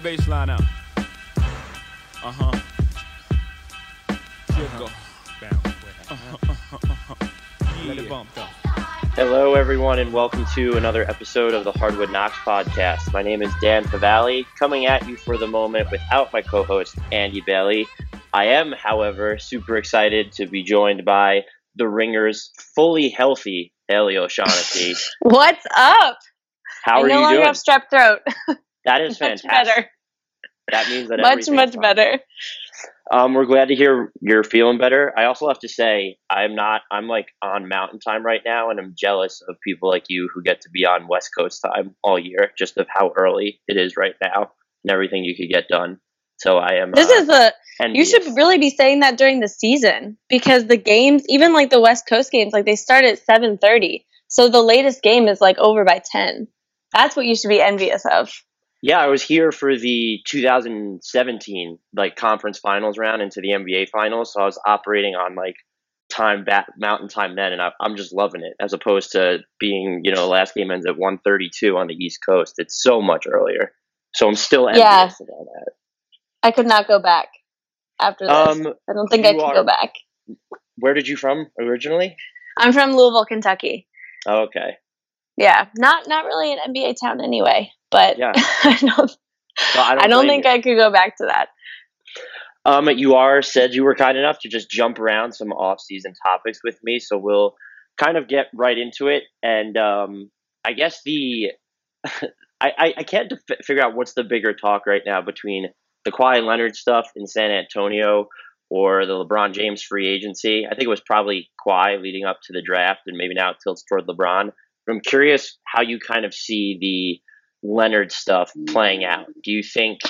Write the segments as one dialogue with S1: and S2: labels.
S1: The bass line out. Uh huh. Go. Let it bump.
S2: Hello, everyone, and welcome to another episode of the Hardwood Knocks podcast. My name is Dan Favale, coming at you for the moment without my co host, Andy Bailey. I am, however, super excited to be joined by the Ringers fully healthy Haley O'Shaughnessy.
S3: What's up?
S2: How are you?
S3: I
S2: are
S3: no
S2: you
S3: longer
S2: doing?
S3: have strep throat.
S2: that is
S3: much
S2: fantastic.
S3: better.
S2: That means that
S3: Much, much
S2: fine.
S3: better.
S2: Um, we're glad to hear you're feeling better. I also have to say, I'm not. I'm like on mountain time right now, and I'm jealous of people like you who get to be on West Coast time all year, just of how early it is right now and everything you could get done. So I am.
S3: This
S2: uh,
S3: is the you should really be saying that during the season because the games, even like the West Coast games, like they start at seven thirty. So the latest game is like over by ten. That's what you should be envious of.
S2: Yeah, I was here for the 2017 like conference finals round into the NBA finals, so I was operating on like time back mountain time then, and I, I'm just loving it as opposed to being you know last game ends at 1:32 on the East Coast. It's so much earlier, so I'm still envious
S3: Yeah.
S2: of that.
S3: I could not go back after this.
S2: Um,
S3: I don't think I could
S2: are-
S3: go back.
S2: Where did you from originally?
S3: I'm from Louisville, Kentucky.
S2: Oh, okay,
S3: Yeah, not not really an NBA town anyway, but
S2: Yeah.
S3: I don't.
S2: Well, I don't
S3: I don't think
S2: you.
S3: I could go back to that.
S2: Um, you are said you were kind enough to just jump around some off-season topics with me, so we'll kind of get right into it. And um, I guess the I, I, I can't def- figure out what's the bigger talk right now between the Kawhi Leonard stuff in San Antonio or the LeBron James free agency. I think it was probably Kawhi leading up to the draft, and maybe now it tilts toward LeBron. But I'm curious how you kind of see the Leonard stuff playing out. Mm. Do you think?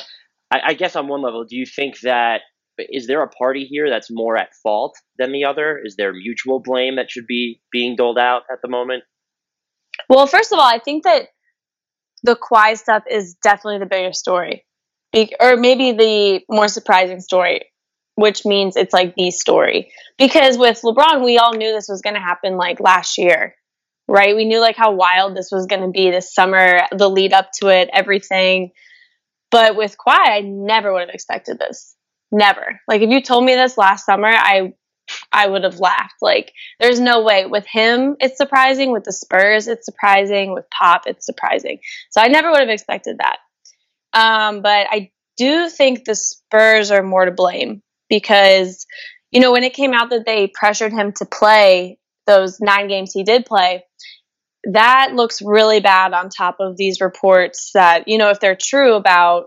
S2: I, I guess on one level, do you think that is there a party here that's more at fault than the other? Is there mutual blame that should be being doled out at the moment?
S3: Well, first of all, I think that the Kawhi stuff is definitely the bigger story, Be- or maybe the more surprising story, which means it's like the story. Because with LeBron, we all knew this was going to happen like last year, right? We knew like how wild this was going to be this summer, the lead up to it, everything. But with Kawhi, I never would have expected this. Never. Like if you told me this last summer, I I would have laughed. Like there's no way with him it's surprising, with the Spurs it's surprising, with Pop it's surprising. So I never would have expected that. Um, but I do think the Spurs are more to blame because you know when it came out that they pressured him to play those 9 games he did play, that looks really bad on top of these reports that you know if they're true about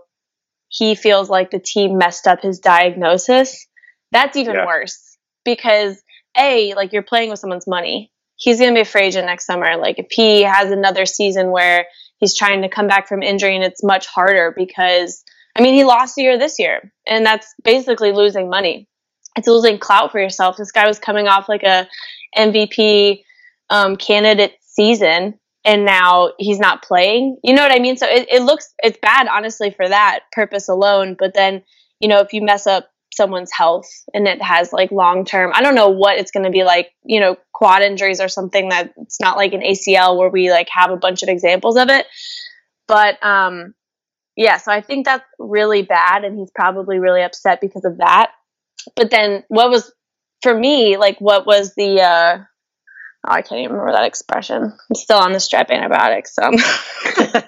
S3: he feels like the team messed up his diagnosis that's even
S2: Yeah.
S3: worse. Because a like you're playing with someone's money. He's going to be a free agent next summer. Like if he has another season where he's trying to come back from injury and it's much harder because i mean he lost a year this year and that's basically losing money. It's losing clout for yourself. This guy was coming off like a mvp um, candidate season and now he's not playing. You know what i mean? So it, it looks it's bad honestly for that purpose alone. But then you know if you mess up someone's health and it has like long term i don't know what it's going to be like you know quad injuries or something that it's not like an acl where we like have a bunch of examples of it. But um yeah so i think that's really bad and he's probably really upset because of that. But then what was for me like what was the uh oh, i can't even remember that expression. I'm still on the strep antibiotics so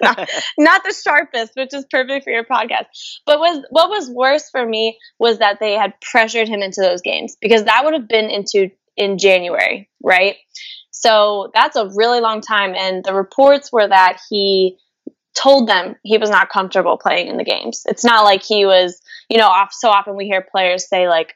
S3: not, not the sharpest which is perfect for your podcast. But was what was worse for me was that they had pressured him into those games because that would have been into in january right? So that's a really long time and the reports were that he told them he was not comfortable playing in the games. It's not like he was you know off so often we hear players say like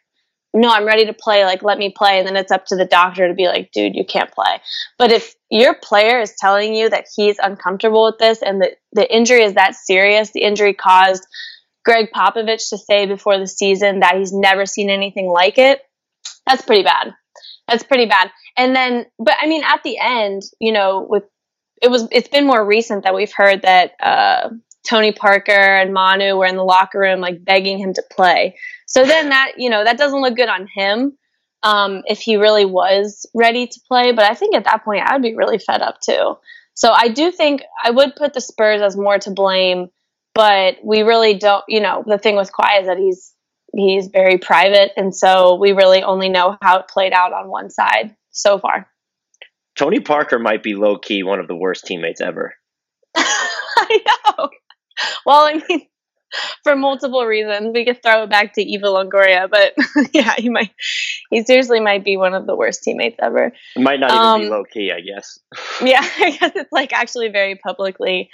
S3: no, I'm ready to play, like let me play, and then it's up to the doctor to be like, dude, you can't play. But if your player is telling you that he's uncomfortable with this and that the injury is that serious, the injury caused Gregg Popovich to say before the season that he's never seen anything like it, that's pretty bad. That's pretty bad. And then, but I mean, at the end, you know, with it was, it's been more recent that we've heard that uh, Tony Parker and Manu were in the locker room, like begging him to play. So then that, you know, that doesn't look good on him um, if he really was ready to play. But I think at that point, I would be really fed up too. So I do think I would put the Spurs as more to blame, but we really don't, you know, the thing with Kawhi is that he's, he's very private. And so we really only know how it played out on one side so far.
S2: Tony Parker might be low key one of the worst teammates ever.
S3: I know. Well, I mean, for multiple reasons, we could throw it back to Eva Longoria, but yeah, he might, he seriously might be one of the worst teammates ever.
S2: It might not even um, be low key, I guess.
S3: yeah, I guess it's like actually very publicly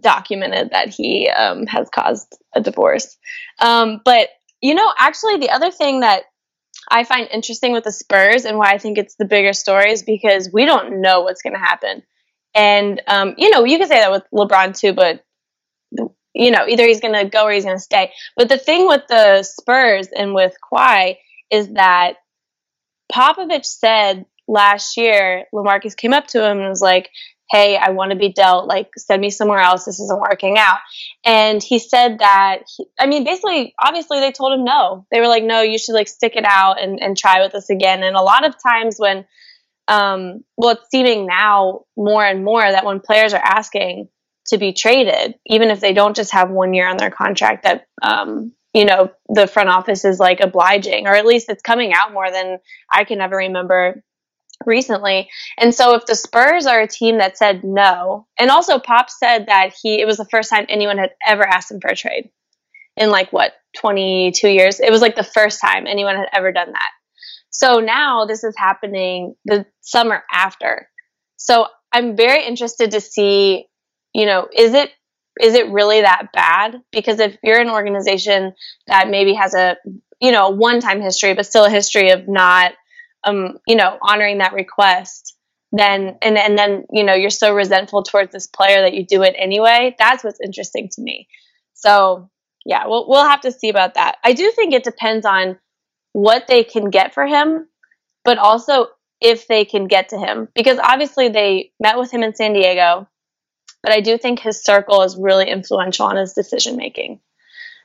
S3: documented that he um, has caused a divorce. Um, but you know, actually, the other thing that I find interesting with the Spurs and why I think it's the bigger story is because we don't know what's going to happen. And, um, you know, you can say that with LeBron too, but, you know, either he's going to go or he's going to stay. But the thing with the Spurs and with Kawhi is that Popovich said last year, Lamarcus came up to him and was like, hey, I want to be dealt, like, send me somewhere else. This isn't working out. And he said that, he, I mean, basically, obviously, they told him no. They were like, no, you should, like, stick it out and, and try with us again. And a lot of times when, um, well, it's seeming now more and more that when players are asking to be traded, even if they don't just have one year on their contract, that, um, you know, the front office is like obliging, or at least it's coming out more than I can ever remember recently. And so if the Spurs are a team that said no, and also Pop said that he it was the first time anyone had ever asked him for a trade in like what 22 years. It was like the first time anyone had ever done that. So now this is happening the summer after. So I'm very interested to see, you know, is it is it really that bad? Because if you're an organization that maybe has a you know one time history, but still a history of not um, you know, honoring that request, then and and then you know you're so resentful towards this player that you do it anyway. That's what's interesting to me. So yeah, we'll we'll have to see about that. I do think it depends on what they can get for him, but also if they can get to him because obviously they met with him in San Diego, but I do think his circle is really influential on his decision making.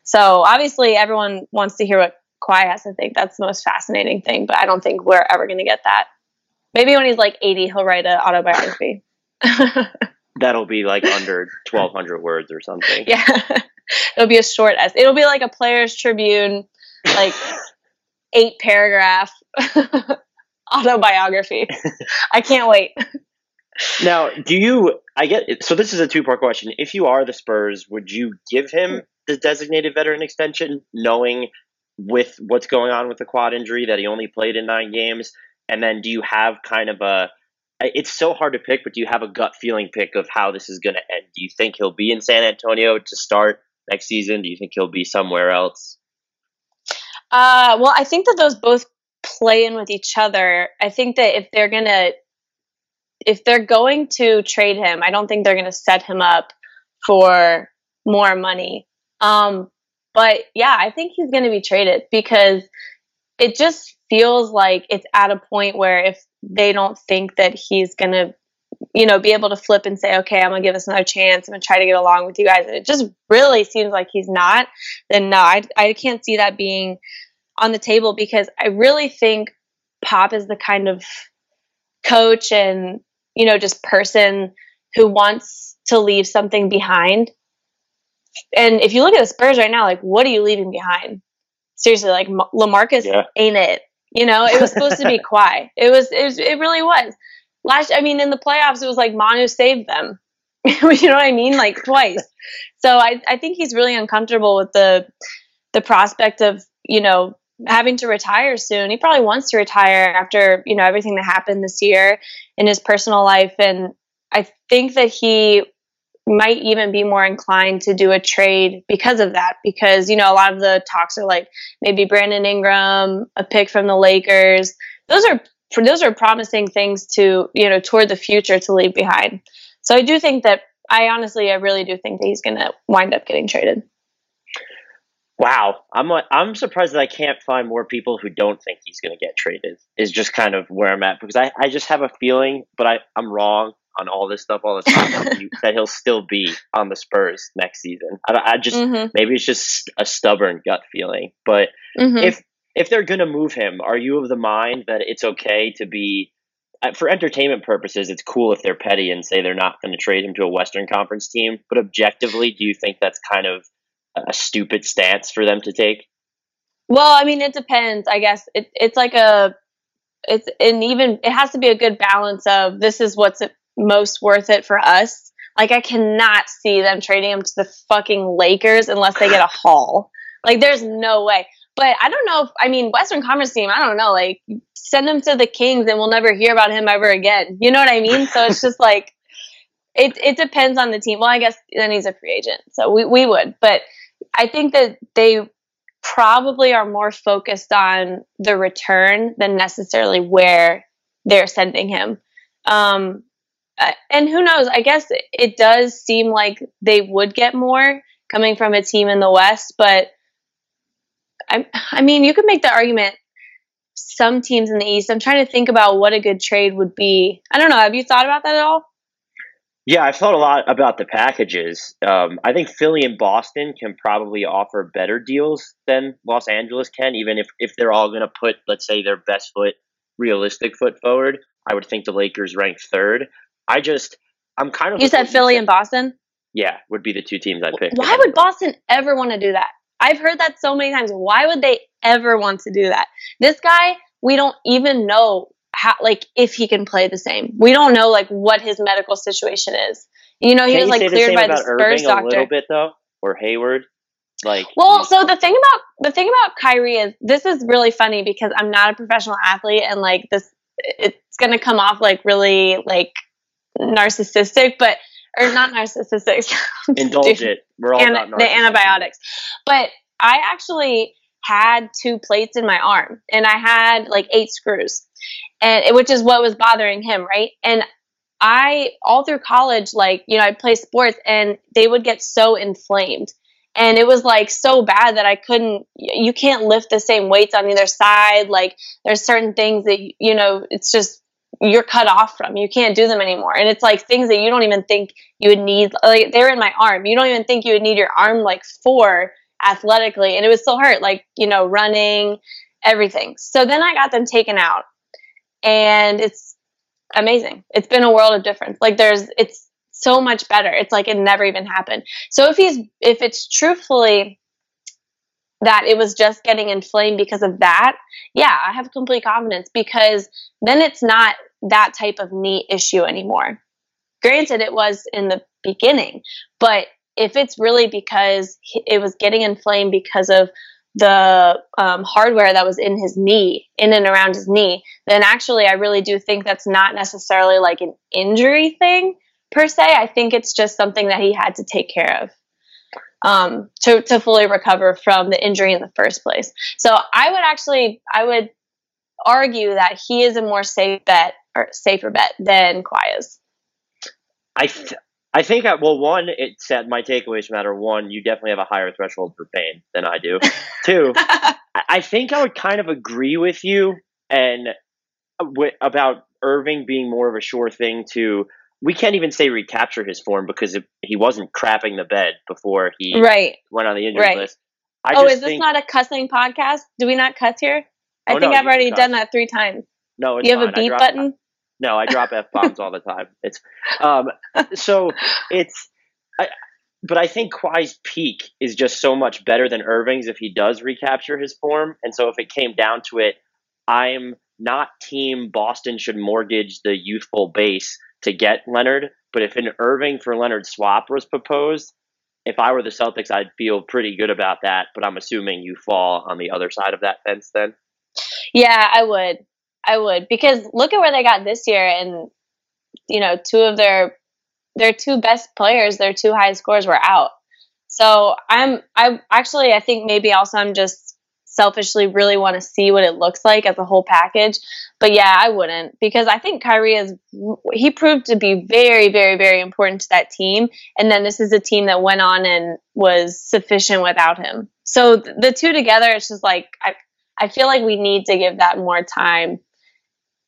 S3: So obviously everyone wants to hear what Kawhi has to think. That's the most fascinating thing, but I don't think we're ever going to get that. Maybe when he's like 80, he'll write an autobiography.
S2: That'll be like under 1,200 words or something.
S3: Yeah. It'll be a short essay. It'll be like a Players Tribune, like eight paragraph autobiography. I can't wait.
S2: Now, do you? I get so. This is a two part question. If you are the Spurs, would you give him the designated veteran extension, knowing with what's going on with the quad injury that he only played in nine games? And then do you have kind of a it's so hard to pick, but do you have a gut feeling pick of how this is going to end? Do you think he'll be in San Antonio to start next season? Do you think he'll be somewhere else?
S3: Uh, well, I think that those both play in with each other. I think that if they're going to if they're going to trade him, I don't think they're going to set him up for more money. Um, but yeah, I think he's going to be traded because it just feels like it's at a point where if they don't think that he's going to, you know, be able to flip and say, okay, I'm going to give this another chance. I'm going to try to get along with you guys. And it just really seems like he's not. Then no, I, I can't see that being on the table because I really think Pop is the kind of coach and, you know, just person who wants to leave something behind and if you look at the Spurs right now, like what are you leaving behind? Seriously, like Lamarcus yeah. ain't it. You know, it was supposed to be Kawhi. It was, it was, it really was. Last, I mean, in the playoffs, it was like Manu saved them. you know what I mean? Like twice. So I, I think he's really uncomfortable with the, the prospect of, you know, having to retire soon. He probably wants to retire after, you know, everything that happened this year in his personal life. And I think that he might even be more inclined to do a trade because of that. Because, you know, a lot of the talks are like maybe Brandon Ingram, a pick from the Lakers. Those are those are promising things to, you know, toward the future to leave behind. So I do think that I honestly I really do think that he's gonna wind up getting traded.
S2: Wow, I'm I'm surprised that I can't find more people who don't think he's going to get traded. Is just kind of where I'm at because I, I just have a feeling, but I I'm wrong on all this stuff all the time that, he, that he'll still be on the Spurs next season. I, I just
S3: Mhm.
S2: maybe it's just a stubborn gut feeling, but
S3: Mhm.
S2: if if they're going to move him, are you of the mind that it's okay to be uh, for entertainment purposes? It's cool if they're petty and say they're not going to trade him to a Western Conference team, but objectively, do you think that's kind of a stupid stance for them to take?
S3: Well, I mean, it depends. I guess it, it's like a, it's an even. It has to be a good balance of this is what's most worth it for us. Like I cannot see them trading him to the fucking Lakers unless they get a haul. Like there's no way. But I don't know if I mean Western Conference team. I don't know. Like send him to the Kings and we'll never hear about him ever again. You know what I mean? So it's just like it it depends on the team. Well, I guess then he's a free agent, so we we would. But I think that they probably are more focused on the return than necessarily where they're sending him. Um, uh, and who knows? I guess it, does seem like they would get more coming from a team in the West, but I, I mean, you could make the argument. Some teams in the East. I'm trying to think about what a good trade would be. I don't know. Have you thought about that at all?
S2: Yeah, I've thought a lot about the packages. Um, I think Philly and Boston can probably offer better deals than Los Angeles can, even if, if they're all going to put, let's say, their best foot, realistic foot forward. I would think the Lakers rank third. I just, I'm kind of.
S3: You said Philly and Boston.
S2: Yeah, would be the two teams I'd pick.
S3: Why would Boston ever want to do that? I've heard that so many times. Why would they ever want to do that? This guy, we don't even know how, like, if he can play the same. We don't know, like, what his medical situation is. You know, he
S2: Can
S3: was like
S2: the
S3: cleared
S2: same
S3: by the Spurs
S2: Irving a
S3: doctor.
S2: little bit though, or Hayward? Like,
S3: Well, so the thing about the thing about Kyrie is this is really funny because I'm not a professional athlete and like this it's gonna come off like really like narcissistic, but or not narcissistic.
S2: indulge
S3: Dude.
S2: it. We're all
S3: An-
S2: about
S3: the antibiotics. But I actually had two plates in my arm and I had like eight screws. And which is what was bothering him, right? And I all through college like, you know, I'd play sports and they would get so inflamed. And it was like so bad that I couldn't you can't lift the same weights on either side. Like there's certain things that you know, it's just you're cut off from. You can't do them anymore. And it's like things that you don't even think you would need like they're in my arm. You don't even think you would need your arm like for athletically and it would still hurt like, you know, running, everything. So then I got them taken out. And it's amazing. It's been a world of difference. Like there's it's so much better. It's like it never even happened. So if he's if it's truthfully that it was just getting inflamed because of that, yeah, I have complete confidence because then it's not that type of knee issue anymore. Granted, it was in the beginning, but if it's really because it was getting inflamed because of the um, hardware that was in his knee, in and around his knee, then actually I really do think that's not necessarily like an injury thing per se. I think it's just something that he had to take care of um, to to fully recover from the injury in the first place. So I would actually I would argue that he is a more safe bet or safer bet than is.
S2: I th- I think I, well one it said my takeaways from that are one you definitely have a higher threshold for pain than I do. Two, I, think I would kind of agree with you and uh, w- about Irving being more of a sure thing to we can't even say recapture his form because it, he wasn't crapping the bed before he
S3: right.
S2: went on the injury
S3: Right.
S2: list. I
S3: oh, is this
S2: think,
S3: not a cussing podcast? Do we not cuss here? I
S2: Oh,
S3: think
S2: no,
S3: I've already done that three times.
S2: no, it's
S3: you have a
S2: fine. I
S3: beep button?
S2: No, I drop f bombs all the time. It's um, so it's, I, but I think Kawhi's peak is just so much better than Irving's if he does recapture his form. And so if it came down to it, I'm not team Boston should mortgage the youthful base to get Leonard. But if an Irving for Leonard swap was proposed, if I were the Celtics, I'd feel pretty good about that. But I'm assuming you fall on the other side of that fence then.
S3: Yeah, I would. I would because look at where they got this year, and you know, two of their their two best players, their two highest scores were out. So I'm I actually I think maybe also I'm just selfishly really want to see what it looks like as a whole package. But yeah, I wouldn't because I think Kyrie is he proved to be very very very important to that team and then this is a team that went on and was sufficient without him. So th- the two together it's just like I I feel like we need to give that more time.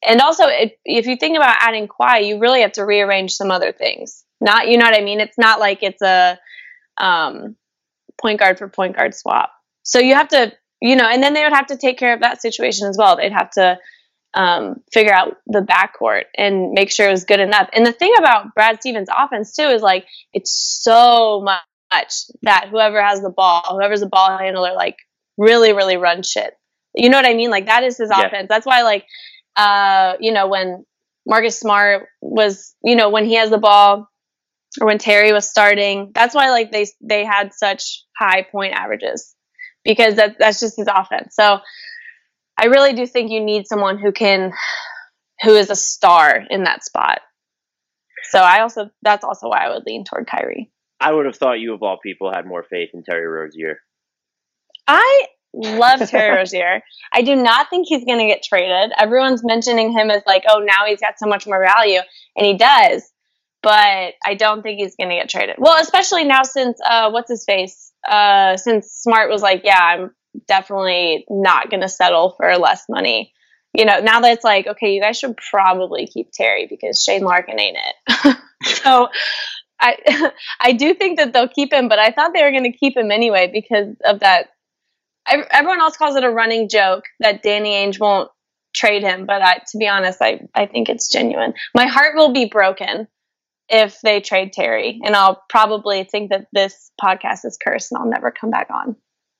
S3: And also if, if you think about adding Kawhi, you really have to rearrange some other things. Not you know what I mean? It's not like it's a um, point guard for point guard swap. So you have to, you know, and then they would have to take care of that situation as well. They'd have to um, figure out the backcourt and make sure it was good enough. And the thing about Brad Stevens' offense too is like it's so much that whoever has the ball, whoever's the ball handler, like really, really run shit. You know what I mean? Like that is his yeah. offense. That's why, like, uh, you know, when Marcus Smart was, you know, when he has the ball, or when Terry was starting. That's why like they they had such high point averages because that that's just his offense. So I really do think you need someone who can who is a star in that spot. So I also that's also why I would lean toward Kyrie.
S2: I would have thought you of all people had more faith in Terry Rozier.
S3: I love Terry Rozier. I do not think he's going to get traded. Everyone's mentioning him as like, oh, now he's got so much more value, and he does but I don't think he's going to get traded. Well, especially now since uh, what's his face? Uh, since Smart was like, yeah, I'm definitely not going to settle for less money. You know, now that it's like, okay, you guys should probably keep Terry because Shane Larkin ain't it. so I I do think that they'll keep him, but I thought they were going to keep him anyway because of that. I, everyone else calls it a running joke that Danny Ainge won't trade him, but I, to be honest, I, I think it's genuine. My heart will be broken if they trade Terry, and I'll probably think that this podcast is cursed and I'll never come back on.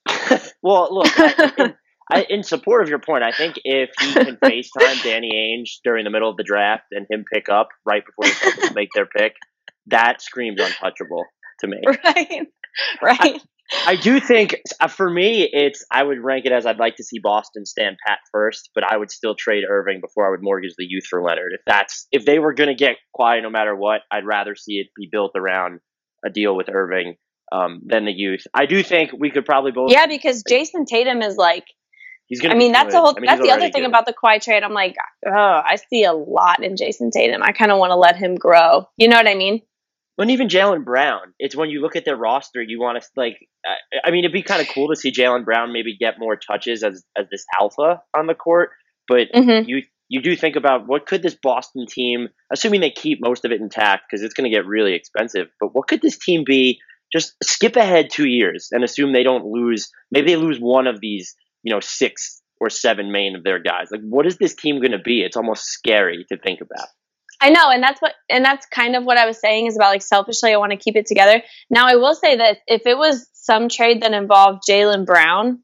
S2: well, look, in, I, in, support of your point, I think if he can FaceTime Danny Ainge during the middle of the draft and him pick up right before the Celtics make their pick, that screams untouchable to me.
S3: Right, right.
S2: I do think uh, for me, it's I would rank it as I'd like to see Boston stand pat first, but I would still trade Irving before I would mortgage the youth for Leonard. If that's if they were going to get Kawhi no matter what, I'd rather see it be built around a deal with Irving um, than the youth. I do think we could probably both.
S3: Yeah, because Jayson Tatum is like. He's gonna I mean, that's the whole. I mean, that's the other thing good. about the Kawhi trade. I'm like, oh, I see a lot in Jayson Tatum. I kind of want to let him grow. You know what I mean?
S2: When even Jaylen Brown, it's when you look at their roster, you want to like. I mean, it'd be kind of cool to see Jaylen Brown maybe get more touches as as this alpha on the court, but mm-hmm. you you do think about what could this Boston team, assuming they keep most of it intact, because it's going to get really expensive. But what could this team be? Just skip ahead two years and assume they don't lose. Maybe they lose one of these, you know, six or seven main of their guys. Like, what is this team going to be? It's almost scary to think about.
S3: I know, and that's what, and that's kind of what I was saying is about like selfishly, I want to keep it together. Now, I will say that if it was some trade that involved Jaylen Brown,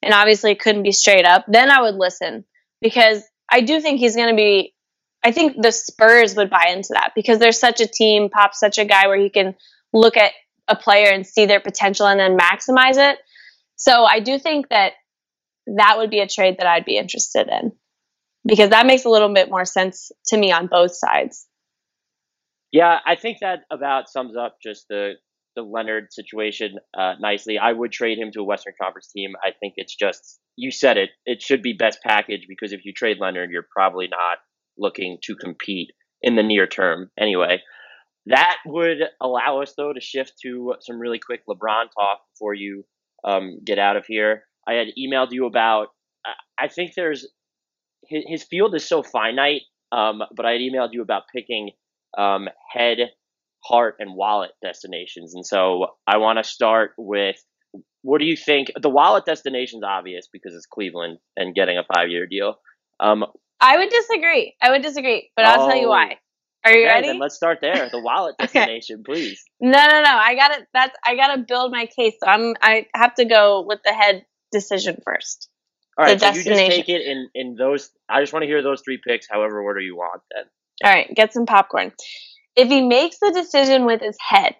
S3: and obviously it couldn't be straight up, then I would listen because I do think he's going to be. I think the Spurs would buy into that because there's such a team, Pop's such a guy where he can look at a player and see their potential and then maximize it. So I do think that that would be a trade that I'd be interested in because that makes a little bit more sense to me on both sides.
S2: Yeah, I think that about sums up just the the Leonard situation uh, nicely. I would trade him to a Western Conference team. I think it's just you said it. It should be best package because if you trade Leonard, you're probably not looking to compete in the near term anyway. That would allow us though to shift to some really quick LeBron talk before you um, get out of here. I had emailed you about. I think there's his, his field is so finite. Um, but I had emailed you about picking um, head, heart, and wallet destinations, and so I want to start with what do you think? The wallet destination is obvious because it's Cleveland and getting a five-year deal. Um,
S3: I would disagree. I would disagree, but I'll tell you why. Are you
S2: okay,
S3: ready?
S2: Then let's start there. The wallet destination, okay. please.
S3: No, no, no. I got to That's I got to build my case. So I'm. I have to go with the head decision first.
S2: All right, so you just take it in in those. I just want to hear those three picks, however order you want. Then.
S3: All right, get some popcorn. If he makes the decision with his head,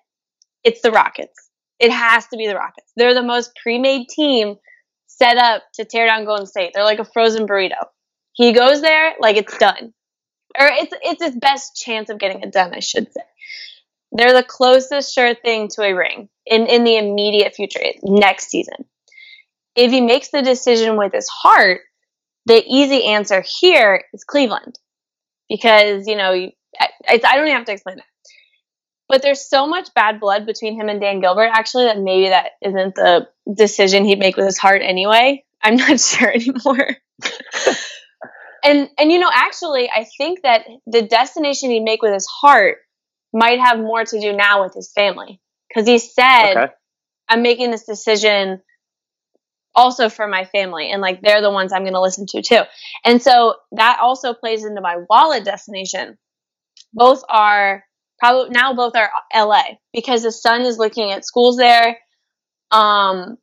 S3: it's the Rockets. It has to be the Rockets. They're the most pre-made team set up to tear down Golden State. They're like a frozen burrito. He goes there like it's done, or it's it's his best chance of getting it done, I should say. They're the closest sure thing to a ring in, in the immediate future, next season. If he makes the decision with his heart, the easy answer here is Cleveland. Because, you know, I, I don't even have to explain that. But there's so much bad blood between him and Dan Gilbert, actually, that maybe that isn't the decision he'd make with his heart anyway. I'm not sure anymore. and and you know, actually, I think that the destination he'd make with his heart might have more to do now with his family because he said, okay. "I'm making this decision." Also for my family and like they're the ones I'm going to listen to too. And so that also plays into my wallet destination. Both are probably now both are LA because the son is looking at schools there. Um,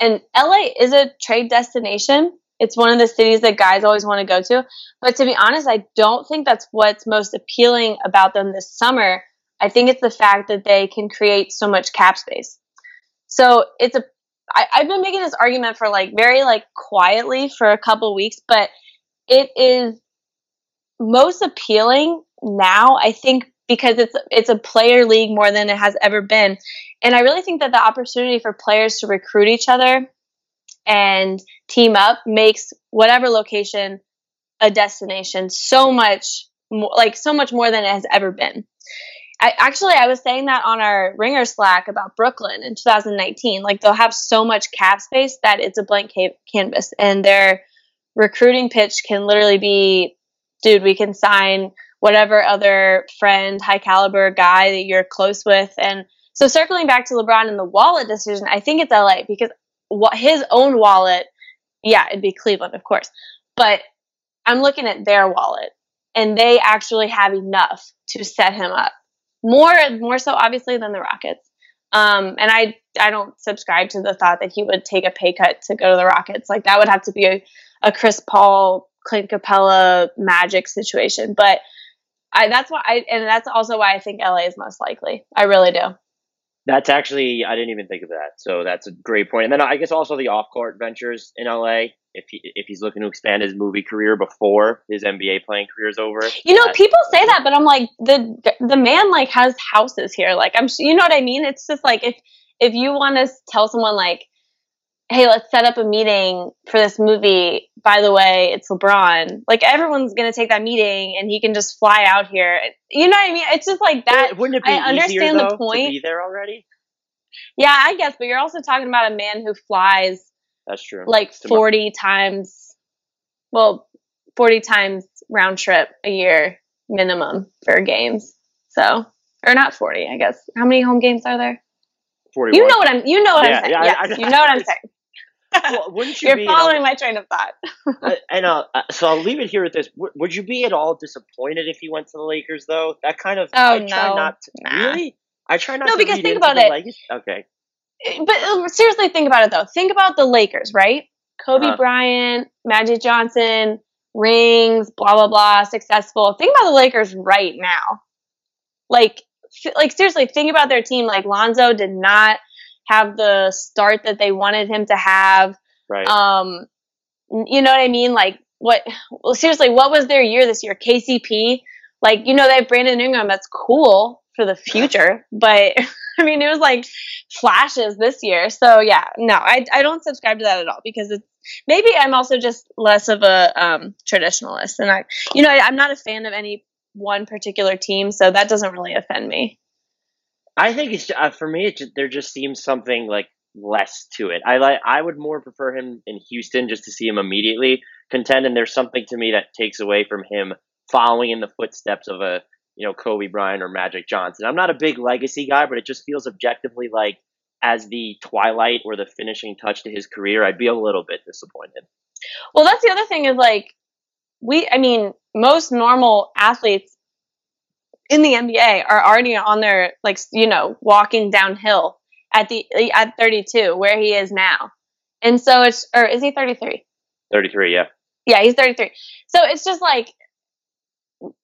S3: and LA is a trade destination. It's one of the cities that guys always want to go to. But to be honest, I don't think that's what's most appealing about them this summer. I think it's the fact that they can create so much cap space. So it's a I, I've been making this argument for like very like quietly for a couple weeks, but it is most appealing now, I think, because it's it's a player league more than it has ever been. And I really think that the opportunity for players to recruit each other and team up makes whatever location a destination so much more, like so much more than it has ever been. I, actually, I was saying that on our Ringer Slack about Brooklyn in 2019. Like they'll have so much cap space that it's a blank ca- canvas, and their recruiting pitch can literally be, "Dude, we can sign whatever other friend, high caliber guy that you're close with." And so, circling back to LeBron and the wallet decision, I think it's LA because what his own wallet, yeah, it'd be Cleveland, of course, but I'm looking at their wallet, and they actually have enough to set him up more more so obviously than the Rockets. Um, and I I don't subscribe to the thought that he would take a pay cut to go to the Rockets. Like that would have to be a, a Chris Paul, Clint Capela, Magic situation. But I that's why I and that's also why I think LA is most likely. I really do.
S2: That's actually I didn't even think of that. So that's a great point. And then I guess also the off court ventures in LA. If he if he's looking to expand his movie career before his NBA playing career is over.
S3: You know, people say that, but I'm like the the man like has houses here. Like I'm you know what I mean? It's just like if if you want to tell someone like hey, let's set up a meeting for this movie. By the way, it's LeBron. Like everyone's gonna take that meeting, and he can just fly out here. You know what I mean? It's just like that.
S2: Wouldn't it be I understand easier, though, the point. To be there already.
S3: Yeah, I guess, but you're also talking about a man who flies.
S2: That's true.
S3: Like forty times. Well, forty times round trip a year minimum for games. So, or not forty, I guess. How many home games are there? 41. You know what I'm. You know what yeah, I'm saying. Yeah, yes, I, I, you know what I'm saying well, wouldn't you? You're following my train of thought.
S2: uh, and uh, so I'll leave it here with this. W- would you be at all disappointed if he went to the Lakers, though? That kind of.
S3: Oh
S2: I
S3: no!
S2: Try not
S3: to, nah.
S2: Really? I try not.
S3: No, because think about it.
S2: Okay.
S3: Eh, but uh, seriously, think about it though. Think about the Lakers, right? Kobe uh-huh. Bryant, Magic Johnson, rings, blah blah blah, successful. Think about the Lakers right now. Like, like seriously, think about their team. Like Lonzo did not have the start that they wanted him to have.
S2: Right.
S3: Um, you know what I mean? Like what? Well, seriously, what was their year this year? KCP. Like you know they have Brandon Ingram. That's cool for the future, but I mean it was like flashes this year. So yeah, no, I I don't subscribe to that at all because it's maybe I'm also just less of a um, traditionalist, and I you know I, I'm not a fan of any one particular team, so that doesn't really offend me.
S2: I think it's uh, for me. It just, there just seems something like less to it. I like. I would more prefer him in Houston just to see him immediately contend. And there's something to me that takes away from him following in the footsteps of a you know Kobe Bryant or Magic Johnson. I'm not a big legacy guy, but it just feels objectively like as the twilight or the finishing touch to his career, I'd be a little bit disappointed.
S3: Well, that's the other thing is like we. I mean, most normal athletes in the NBA are already on their like you know walking downhill at the eh, at 32 where he is now. And so it's or is he 33?
S2: 33, yeah.
S3: Yeah, he's 33. So it's just like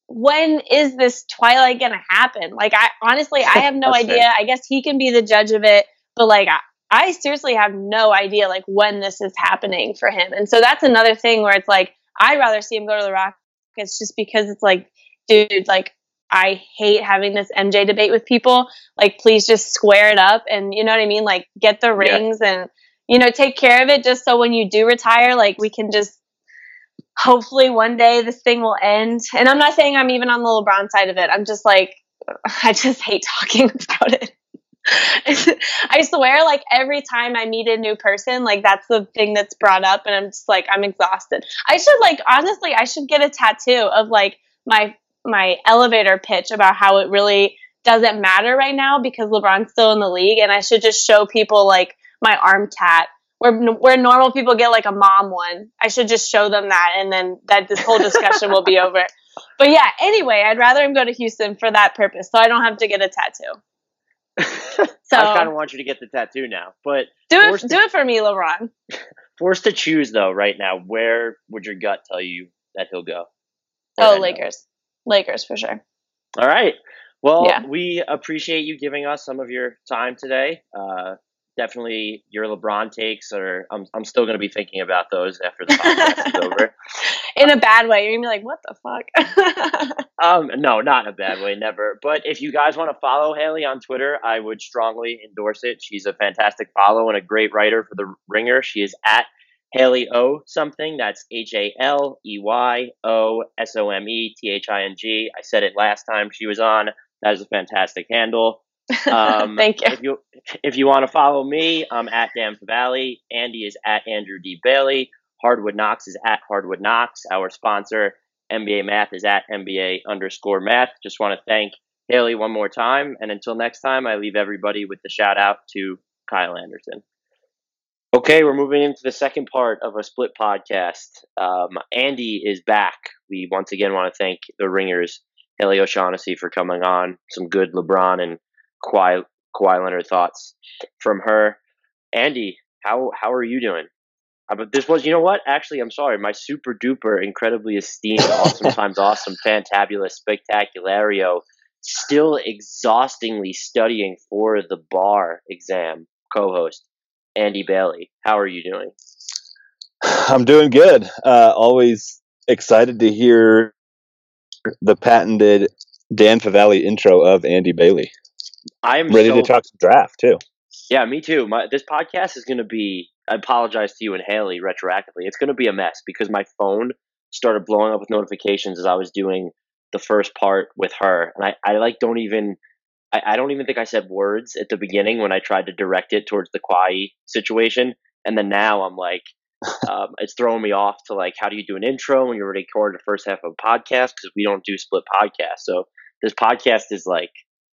S3: when is this twilight going to happen? Like I honestly I have no idea. Fair. I guess he can be the judge of it, but like I, I seriously have no idea like when this is happening for him. And so that's another thing where it's like I'd rather see him go to the Rockets just because it's like dude, like I hate having this MJ debate with people. Like, please just square it up and you know what I mean? Like, get the rings yeah. and, you know, take care of it just so when you do retire, like, we can just hopefully one day this thing will end. And I'm not saying I'm even on the LeBron side of it. I'm just like, I just hate talking about it. I swear, like every time I meet a new person, like that's the thing that's brought up, and I'm just like, I'm exhausted. I should like honestly, I should get a tattoo of like my my elevator pitch about how it really doesn't matter right now because LeBron's still in the league, and I should just show people like my arm tat where where normal people get like a mom one. I should just show them that, and then that this whole discussion will be over. But yeah, anyway, I'd rather him go to Houston for that purpose, so I don't have to get a tattoo.
S2: so I kind of want you to get the tattoo now, but
S3: do it. To, do it for me, LeBron.
S2: Forced to choose though, right now, where would your gut tell you that he'll go?
S3: Oh, Lakers. Lakers for sure.
S2: All right. Well, yeah. we appreciate you giving us some of your time today. Uh, definitely your LeBron takes, or I'm, I'm still going to be thinking about those after the podcast is over.
S3: In a bad way, you're going to be like, "What the
S2: fuck?" um, no, not in a bad way, never. But if you guys want to follow Haley on Twitter, I would strongly endorse it. She's a fantastic follow and a great writer for the Ringer. She is at Haley O something. That's H A L E Y O S O M E T H I N G. I said it last time she was on. That is a fantastic handle.
S3: Um, Thank you.
S2: If you if you want to follow me, I'm at Dan Valley. Andy is at Andrew D Bailey. Hardwood Knocks is at Hardwood Knocks. Our sponsor, NBA Math, is at NBA underscore Math. Just want to thank Haley one more time, and until next time, I leave everybody with the shout out to Kyle Anderson. Okay, we're moving into the second part of a split podcast. Um, Andy is back. We once again want to thank the Ringers, Haley O'Shaughnessy, for coming on. Some good LeBron and Kawhi, Kawhi Leonard thoughts from her. Andy, how how are you doing? Uh, but this was, you know what? Actually, I'm sorry. My super duper, incredibly esteemed, awesome times awesome, fantabulous, spectaculario, still exhaustingly studying for the bar exam co-host, Andy Bailey. How are you doing?
S4: I'm doing good. Uh, always excited to hear the patented Dan Favale intro of Andy Bailey.
S2: I'm
S4: ready so, to talk draft too.
S2: Yeah, me too. My, this podcast is going to be. I apologize to you and Haley retroactively. It's going to be a mess because my phone started blowing up with notifications as I was doing the first part with her, and I, I like don't even. I, I don't even think I said words at the beginning when I tried to direct it towards the Kawhi situation, and then now I'm like, um, it's throwing me off to like, how do you do an intro when you're recording the first half of a podcast because we don't do split podcasts. So this podcast is like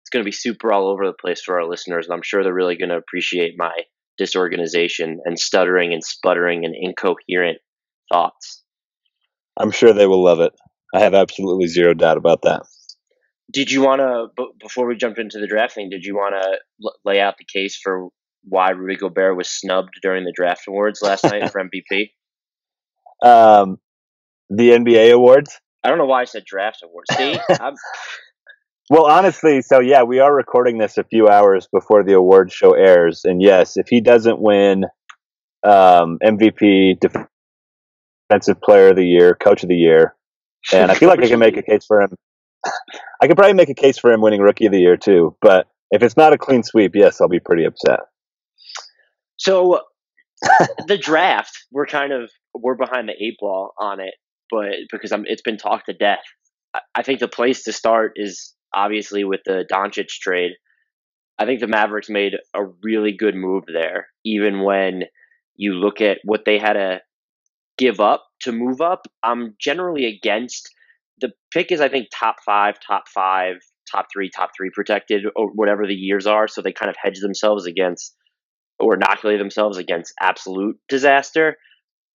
S2: it's going to be super all over the place for our listeners, and I'm sure they're really going to appreciate my disorganization and stuttering and sputtering and incoherent thoughts.
S4: I'm sure they will love it. I have absolutely zero doubt about that.
S2: Did you want to, b- before we jump into the draft thing, did you want to l- lay out the case for why Rudy Gobert was snubbed during the draft awards last night for MVP?
S4: Um, the NBA awards.
S2: I don't know why I said draft awards. See, I'm,
S4: well, honestly, so yeah, we are recording this a few hours before the award show airs, and yes, if he doesn't win um, MVP, Defensive Player of the Year, Coach of the Year, and I feel like I can make a case for him. I could probably make a case for him winning Rookie of the Year too, but if it's not a clean sweep, yes, I'll be pretty upset.
S2: So the draft, we're kind of we're behind the eight ball on it, but because I'm, it's been talked to death. I think the place to start is obviously with the Doncic trade, I think the Mavericks made a really good move there, even when you look at what they had to give up to move up. I'm generally against the pick is I think top five, top five, top three, top three protected or whatever the years are. So they kind of hedge themselves against or inoculate themselves against absolute disaster.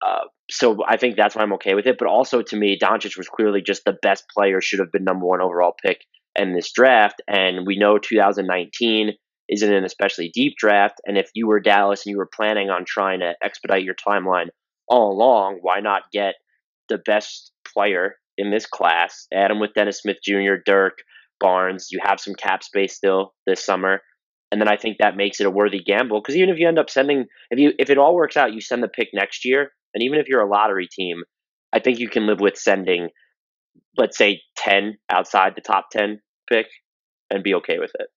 S2: Uh, so I think that's why I'm okay with it. But also to me, Doncic was clearly just the best player, should have been number one overall pick in this draft. And we know 2019 isn't an especially deep draft. And if you were Dallas and you were planning on trying to expedite your timeline all along, why not get the best player in this class? Add him with Dennis Smith Jr., Dirk, Barnes. You have some cap space still this summer. And then I think that makes it a worthy gamble because even if you end up sending, if you if it all works out, you send the pick next year, and even if you're a lottery team, I think you can live with sending let's say ten outside the top ten pick and be okay with it.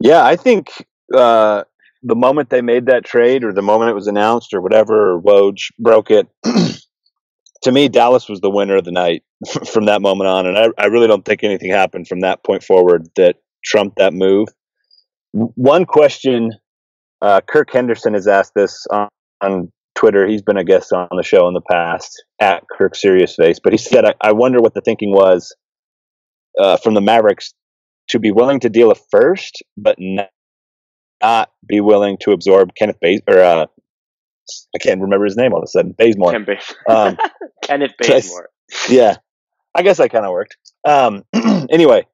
S4: Yeah, I think uh, the moment they made that trade, or the moment it was announced, or whatever, or Woj broke it. to me, Dallas was the winner of the night from that moment on, and I, I really don't think anything happened from that point forward that trumped that move. One question uh, Kirk Henderson has asked this on, on, Twitter. He's been a guest on the show in the past at Kirk Serious Face, but he said, I, I wonder what the thinking was uh, from the Mavericks to be willing to deal a first, but not, not be willing to absorb Kenneth Base or uh, I can't remember his name all of a sudden. Bazemore.
S2: Ken um, Kenneth Bazemore.
S4: yeah, I guess that kind of worked. Um, anyway,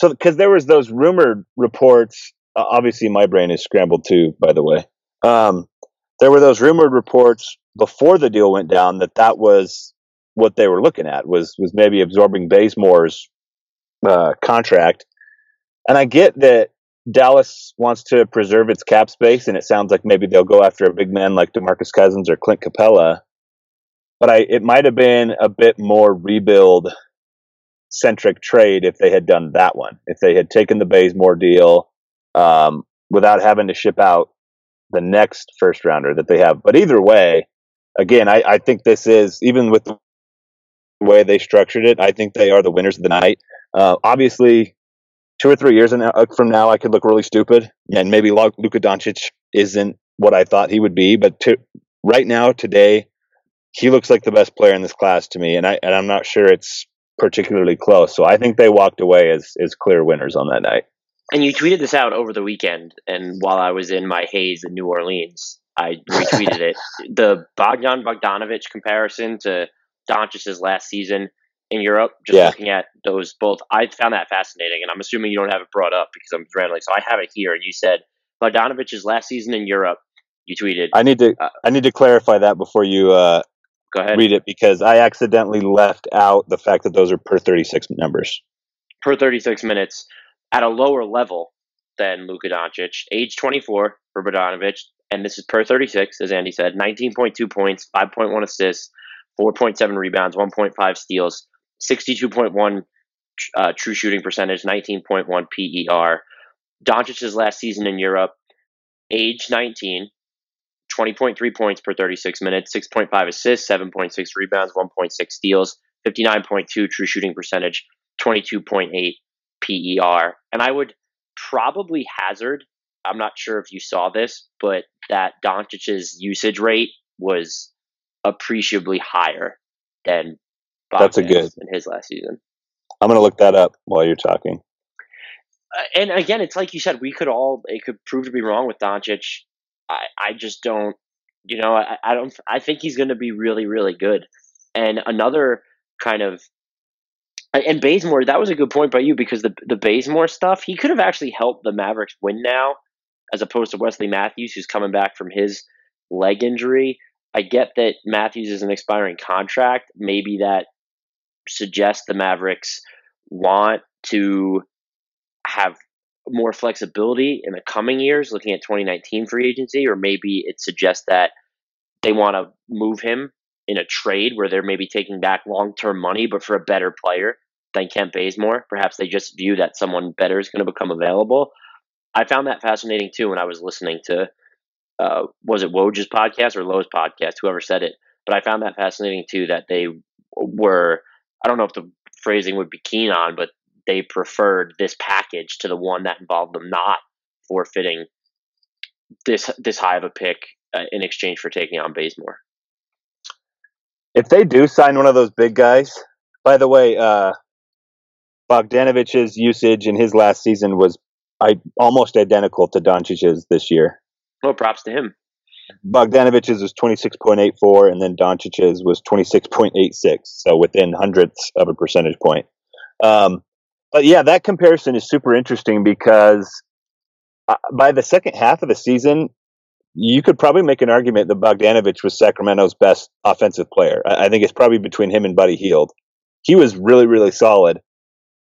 S4: so because there was those rumored reports uh, obviously my brain is scrambled too by the way um, there were those rumored reports before the deal went down that that was what they were looking at was was maybe absorbing Bazemore's uh, contract and I get that Dallas wants to preserve its cap space and it sounds like maybe they'll go after a big man like DeMarcus Cousins or Clint Capela. but I it might have been a bit more rebuild centric trade if they had done that one. If they had taken the Bazemore deal um, without having to ship out the next first rounder that they have. But either way, again, I, I think this is even with the way they structured it. I think they are the winners of the night. Uh, obviously, two or three years uh, from now, I could look really stupid, and maybe Luka Doncic isn't what I thought he would be. But to, right now, today, he looks like the best player in this class to me, and I and I'm not sure it's particularly close. So I think they walked away as as clear winners on that night.
S2: And you tweeted this out over the weekend, and while I was in my haze in New Orleans, I retweeted it. The Bogdan Bogdanovich comparison to Doncic's last season in Europe, just yeah. looking at those both, I found that fascinating, and I'm assuming you don't have it brought up because I'm randomly. So I have it here, and you said Bogdanovich's last season in Europe. You tweeted.
S4: I need to. Uh, I need to clarify that before you uh,
S2: Go ahead.
S4: Read it because I accidentally left out the fact that those are per 36 numbers.
S2: Per 36 minutes at a lower level than Luka Doncic. Age 24 for Bogdanovic, and this is per 36, as Andy said. 19.2 points, 5.1 assists, 4.7 rebounds, 1.5 steals, 62.1 uh, true shooting percentage, 19.1 PER. Doncic's last season in Europe, age 19, 20.3 points per 36 minutes, 6.5 assists, 7.6 rebounds, 1.6 steals, 59.2 true shooting percentage, 22.8 PER. And I would probably hazard, I'm not sure if you saw this, but that Doncic's usage rate was appreciably higher than
S4: That's a good
S2: in his last season.
S4: I'm going to look that up while you're talking.
S2: Uh, and again, it's like you said, we could all it could prove to be wrong with Doncic I, I just don't, you know, I, I don't, I think he's going to be really, really good. And another kind of, and Bazemore, that was a good point by you because the the Bazemore stuff, he could have actually helped the Mavericks win now, as opposed to Wesley Matthews, who's coming back from his leg injury. I get that Matthews is an expiring contract. Maybe that suggests the Mavericks want to have more flexibility in the coming years, looking at 2019 free agency, or maybe it suggests that they want to move him in a trade where they're maybe taking back long term money, but for a better player than Kent Bazemore. Perhaps they just view that someone better is going to become available. I found that fascinating too when I was listening to, uh, was it Woj's podcast or Lowe's podcast, whoever said it. But I found that fascinating too that they were, I don't know if the phrasing would be keen on, but they preferred this package to the one that involved them not forfeiting this this high of a pick uh, in exchange for taking on Bazemore.
S4: If they do sign one of those big guys, by the way, uh, Bogdanovic's usage in his last season was I, almost identical to Doncic's this year.
S2: Well, props to him.
S4: Bogdanovic's was 26.84, and then Doncic's was 26.86, so within hundredths of a percentage point. Um, but yeah, that comparison is super interesting because uh, by the second half of the season, you could probably make an argument that Bogdanovich was Sacramento's best offensive player. I, think it's probably between him and Buddy Hield. He was really, really solid.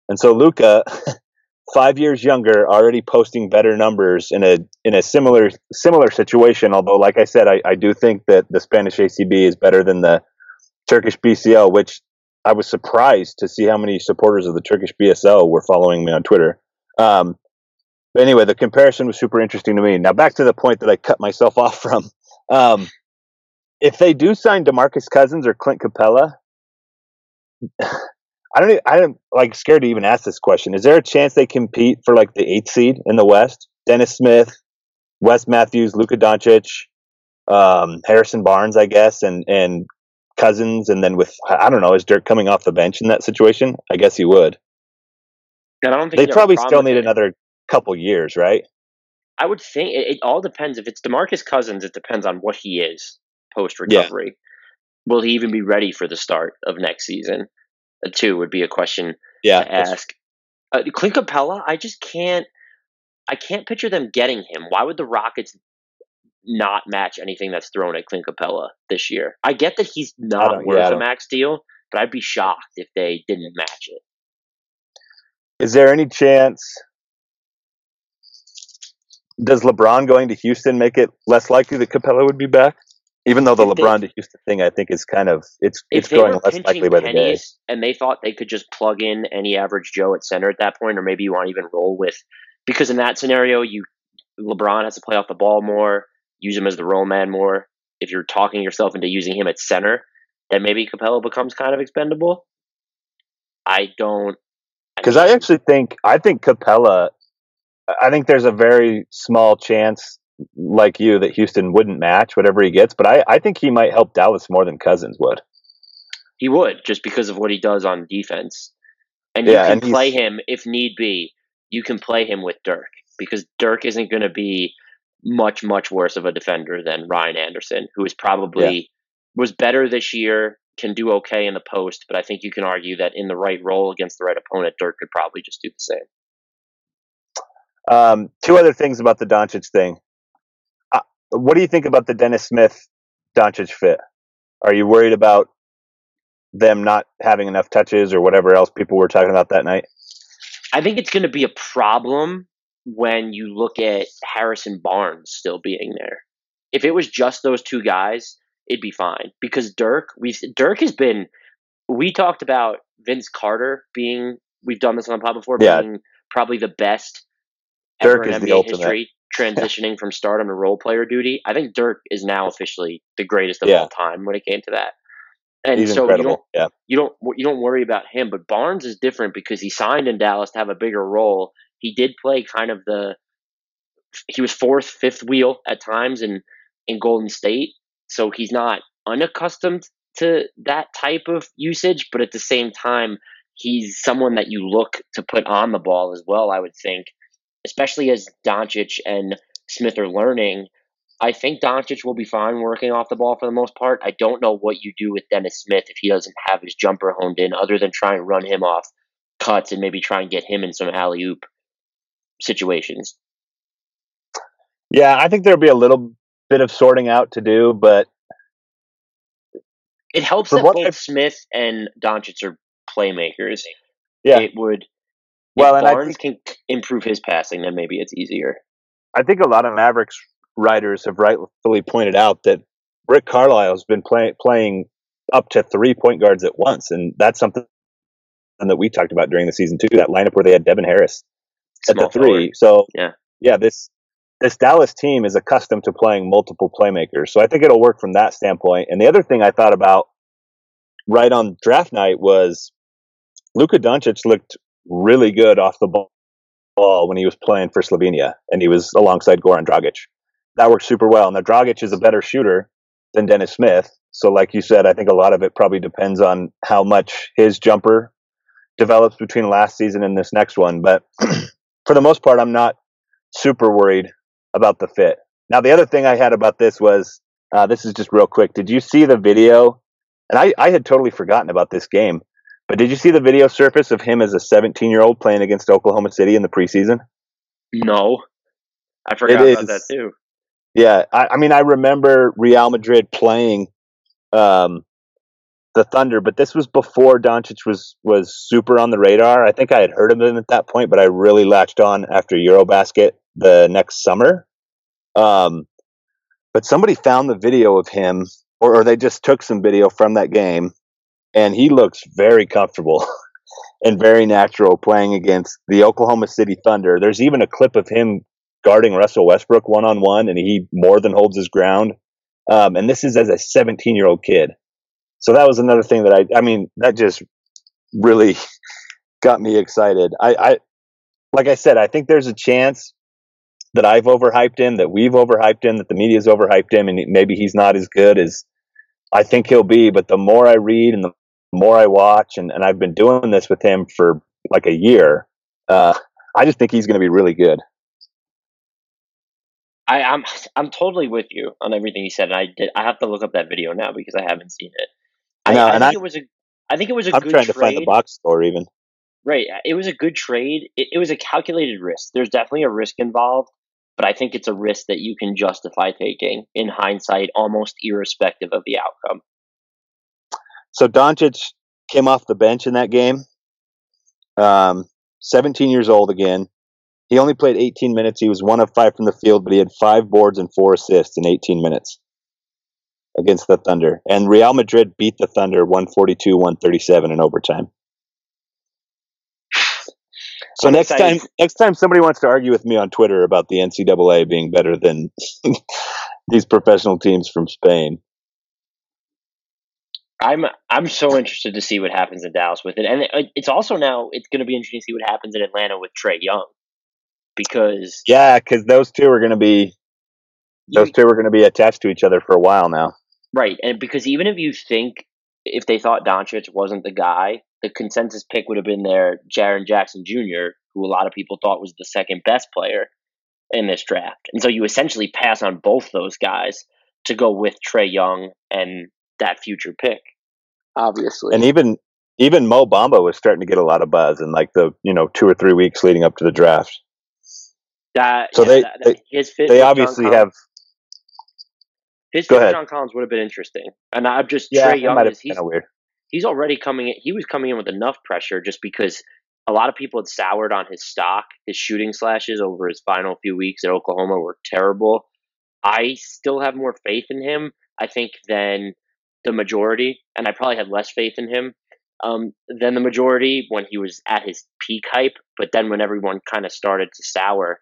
S4: And so Luka, five years younger, already posting better numbers in a in a similar similar situation. Although, like I said, I, I do think that the Spanish ACB is better than the Turkish BSL, which I was surprised to see how many supporters of the Turkish BSL were following me on Twitter. Um, but anyway, the comparison was super interesting to me. Now back to the point that I cut myself off from. Um, if they do sign Demarcus Cousins or Clint Capela, I don't. I don't like scared to even ask this question. Is there a chance they compete for like the eighth seed in the West? Dennis Smith, Wes Matthews, Luka Doncic, um, Harrison Barnes, I guess, and and Cousins, and then with I don't know, is Dirk coming off the bench in that situation? I guess he would.
S2: And I don't think
S4: They
S2: you'd have a
S4: probably still need another couple years, right?
S2: I would think it, it all depends. If it's Demarcus Cousins, it depends on what he is post recovery. Will he even be ready for the start of next season? Uh, two would be a question
S4: Yeah.
S2: to ask. Uh, Clint Capela, I just can't. I can't picture them getting him. Why would the Rockets not match anything that's thrown at Clint Capela this year? I get that he's not worth
S4: yeah,
S2: a max deal, but I'd be shocked if they didn't match it.
S4: Is there any chance? Does LeBron going to Houston make it less likely that Capela would be back? Even though the
S2: If
S4: LeBron to Houston thing, I think is kind of it's it's going less likely by the day.
S2: and they thought they could just plug in any average Joe at center at that point, or maybe you want to even roll with, because in that scenario, you LeBron has to play off the ball more, use him as the roll man more. If you're talking yourself into using him at center, then maybe Capela becomes kind of expendable. I don't.
S4: Because I actually think I think Capela, I think there's a very small chance, like you, that Houston wouldn't match whatever he gets. But I, I think he might help Dallas more than Cousins would.
S2: He would just because of what he does on defense, and you
S4: Yeah,
S2: can
S4: and
S2: play him if need be. You can play him with Dirk because Dirk isn't going to be much much worse of a defender than Ryan Anderson, who is probably was better this year, can do okay in the post, but I think you can argue that in the right role against the right opponent, Dirk could probably just do the same.
S4: Um, two other things about the Doncic thing. What do you think about the Dennis Smith Doncic fit? Are you worried about them not having enough touches or whatever else people were talking about that night?
S2: I think it's going to be a problem when you look at Harrison Barnes still being there. If it was just those two guys, it'd be fine because Dirk, we Dirk has been. We talked about Vince Carter being. We've done this on the pod before.
S4: Yeah.
S2: Being probably the best
S4: Dirk is
S2: in
S4: the ultimate.
S2: history, transitioning from stardom to role player duty. I think Dirk is now officially the greatest of
S4: Yeah.
S2: all time when it came to that. And
S4: He's
S2: so you don't.
S4: Yeah.
S2: you don't you don't worry about him. But Barnes is different because he signed in Dallas to have a bigger role. He did play kind of the he was fourth, fifth wheel at times in in Golden State, so he's not unaccustomed to that type of usage. But at the same time, he's someone that you look to put on the ball as well. I would think, especially as Doncic and Smith are learning. I think Doncic will be fine working off the ball for the most part. I don't know what you do with Dennis Smith if he doesn't have his jumper honed in, other than try and run him off cuts and maybe try and get him in some alley oop situations.
S4: Yeah, I think there'll be a little bit of sorting out to do, but
S2: It helps that both
S4: I've-
S2: Smith and Doncic are playmakers.
S4: yeah,
S2: It would.
S4: Well,
S2: if
S4: and I
S2: Barnes can improve his passing, then maybe it's easier.
S4: I think a lot of Mavericks writers have rightfully pointed out that Rick Carlisle has been play, playing up to three point guards at once, and that's something that we talked about during the season too. That lineup where they had Devin Harris at
S2: Small
S4: the three.
S2: forward.
S4: So
S2: Yeah.
S4: yeah, this this Dallas team is accustomed to playing multiple playmakers, so I think it'll work from that standpoint. And the other thing I thought about right on draft night was Luka Doncic looked really good off the ball when he was playing for Slovenia and he was alongside Goran Dragic. That worked super well. Now Dragic is a better shooter than Dennis Smith. So like you said, I think a lot of it probably depends on how much his jumper develops between last season and this next one. But for the most part, I'm not super worried about the fit. Now the other thing I had about this was uh, this is just real quick. Did you see the video? And I, I had totally forgotten about this game. But did you see the video surface of him as a 17 year old playing against Oklahoma City in the preseason?
S2: No, I forgot
S4: It
S2: about that too.
S4: Yeah, I, I mean, I remember Real Madrid playing um, the Thunder, but this was before Doncic was was super on the radar. I think I had heard of him at that point, but I really latched on after EuroBasket the next summer. Um, but somebody found the video of him, or, or they just took some video from that game, and he looks very comfortable and very natural playing against the Oklahoma City Thunder. There's even a clip of him guarding Russell Westbrook one on one, and he more than holds his ground. Um, and this is as a 17 year old kid. So that was another thing that I, I mean, that just really got me excited. I, I, like I said, I think there's a chance that I've overhyped him, that we've overhyped him, that the media's overhyped him, and maybe he's not as good as I think he'll be. But the more I read and the more I watch, and, and I've been doing this with him for like a year, uh, I just think he's going to be really good.
S2: I, I'm I'm totally with you on everything you said, and I did. I have to look up that video now because I haven't seen it. I,
S4: No,
S2: I
S4: and
S2: think
S4: I-
S2: it was a. I think it was a
S4: I'm
S2: good
S4: trying
S2: trade.
S4: to find the box score even.
S2: Right. It was a good trade. It, it was a calculated risk. There's definitely a risk involved, but I think it's a risk that you can justify taking in hindsight, almost irrespective of the outcome.
S4: So Doncic came off the bench in that game. Um, 17 years old again. He only played 18 minutes. He was one of five from the field, but he had five boards and four assists in 18 minutes against the Thunder. And Real Madrid beat the Thunder 142 137 in overtime. So
S2: I'm
S4: next
S2: excited.
S4: time, next time somebody wants to argue with me on Twitter about the NCAA being better than these professional teams from Spain,
S2: I'm I'm so interested to see what happens in Dallas with it, and it's also now it's going to be interesting to see what happens in Atlanta with Trae Young, because
S4: yeah, because those two are going to be
S2: you-
S4: those two are going to be attached to each other for a while now.
S2: Right, and because even if you think if they thought Doncic wasn't the guy, the consensus pick would have been there Jaren Jackson Jr., who a lot of people thought was the second best player in this draft, and so you essentially pass on both those guys to go with Trae Young and that future pick. Obviously,
S4: and even even Mo Bamba was starting to get a lot of buzz in like the you know two or three weeks leading up to the draft.
S2: that
S4: so
S2: yeah,
S4: they-
S2: that, that- his fit
S4: They
S2: with John
S4: obviously
S2: Collins-
S4: have
S2: his fit with. John Collins would have been interesting, and I'm just
S4: yeah, Trae
S2: Young
S4: might have
S2: is
S4: been
S2: he's
S4: kind of weird.
S2: he's already coming in. He was coming in with enough pressure just because a lot of people had soured on his stock. His shooting slashes over his final few weeks at Oklahoma were terrible. I still have more faith in him, I think, than the majority, and I probably had less faith in him um, than the majority when he was at his peak hype. But then when everyone kind of started to sour,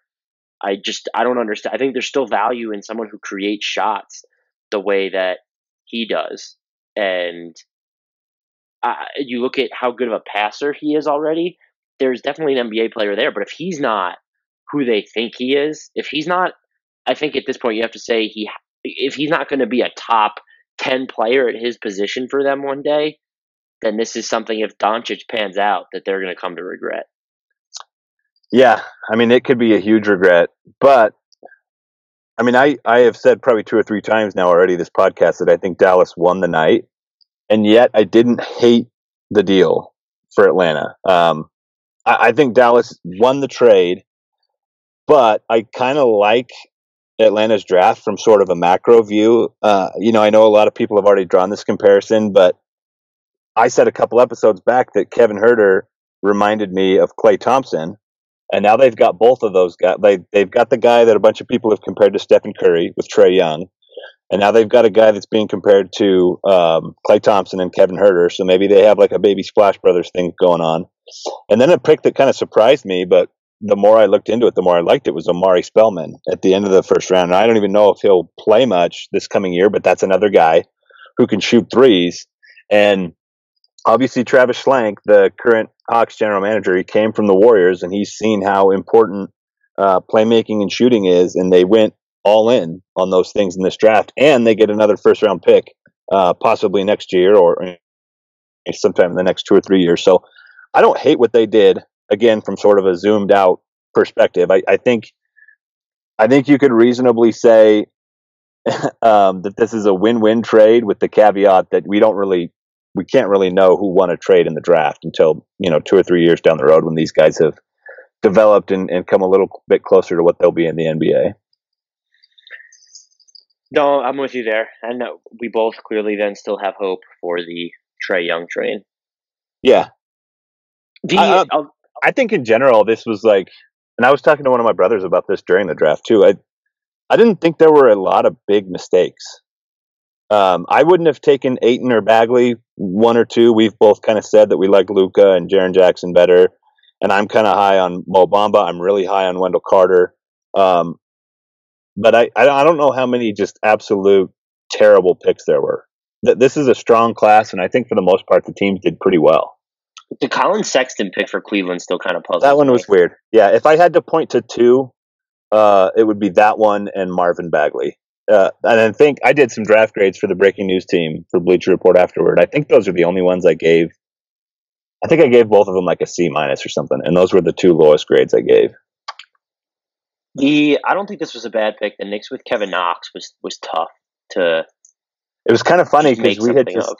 S2: I just I don't understand. I think there's still value in someone who creates shots the way that he does, and you look at how good of a passer he is already. There's definitely an NBA player there, but if he's not who they think he is, if he's not, I think at this point you have to say he, if he's not going to be a top ten player at his position for them one day, then this is something if Doncic pans out that they're going to come to regret.
S4: Yeah, I mean it could be a huge regret, but I mean I I have said probably two or three times now already this podcast that I think Dallas won the night, and yet I didn't hate the deal for Atlanta. Um, I, I think Dallas won the trade, but I kind of like Atlanta's draft from sort of a macro view. Uh, you know, I know a lot of people have already drawn this comparison, but I said a couple episodes back that Kevin Huerter reminded me of Klay Thompson. And now they've got both of those guys. They they've got the guy that a bunch of people have compared to Stephen Curry with Trey Young, and now they've got a guy that's being compared to um, Klay Thompson and Kevin Huerter. So maybe they have like a baby Splash Brothers thing going on. And then a pick that kind of surprised me, but the more I looked into it, the more I liked it was Omari Spellman at the end of the first round. And I don't even know if he'll play much this coming year, but that's another guy who can shoot threes. And obviously, Travis Schlenk, the current Hawks general manager, he came from the Warriors and he's seen how important uh, playmaking and shooting is. And they went all in on those things in this draft. And they get another first round pick, uh, possibly next year or uh, sometime in the next two or three years. So I don't hate what they did again from sort of a zoomed out perspective. I, I think I think you could reasonably say um, that this is a win-win trade with the caveat that we don't really we can't really know who won a trade in the draft until you know two or three years down the road when these guys have developed and, and come a little bit closer to what they'll be in the NBA.
S2: No, I'm with you there, and we both clearly then still have hope for the Trae Young train.
S4: Yeah,
S2: The
S4: I-
S2: uh,
S4: I think in general this was like, and I was talking to one of my brothers about this during the draft too. I I didn't think there were a lot of big mistakes. Um, I wouldn't have taken Ayton or Bagley one or two. We've both kind of said that we like Luka and Jaren Jackson better, and I'm kind of high on Mo Bamba. I'm really high on Wendell Carter. Um, but I I don't know how many just absolute terrible picks there were. This is a strong class, and I think for the most part the teams did pretty well.
S2: The Collin Sexton pick for Cleveland still kind of puzzles.
S4: That one
S2: me.
S4: was weird. Yeah, if I had to point to two, uh, it would be that one and Marvin Bagley. Uh, and I think I did some draft grades for the breaking news team for Bleacher Report afterward. I think those are the only ones I gave. I think I gave both of them like a C minus or something, and those were the two lowest grades I gave.
S2: The I don't think this was a bad pick. The Knicks with Kevin Knox was was tough to
S4: It was kind of funny because we had just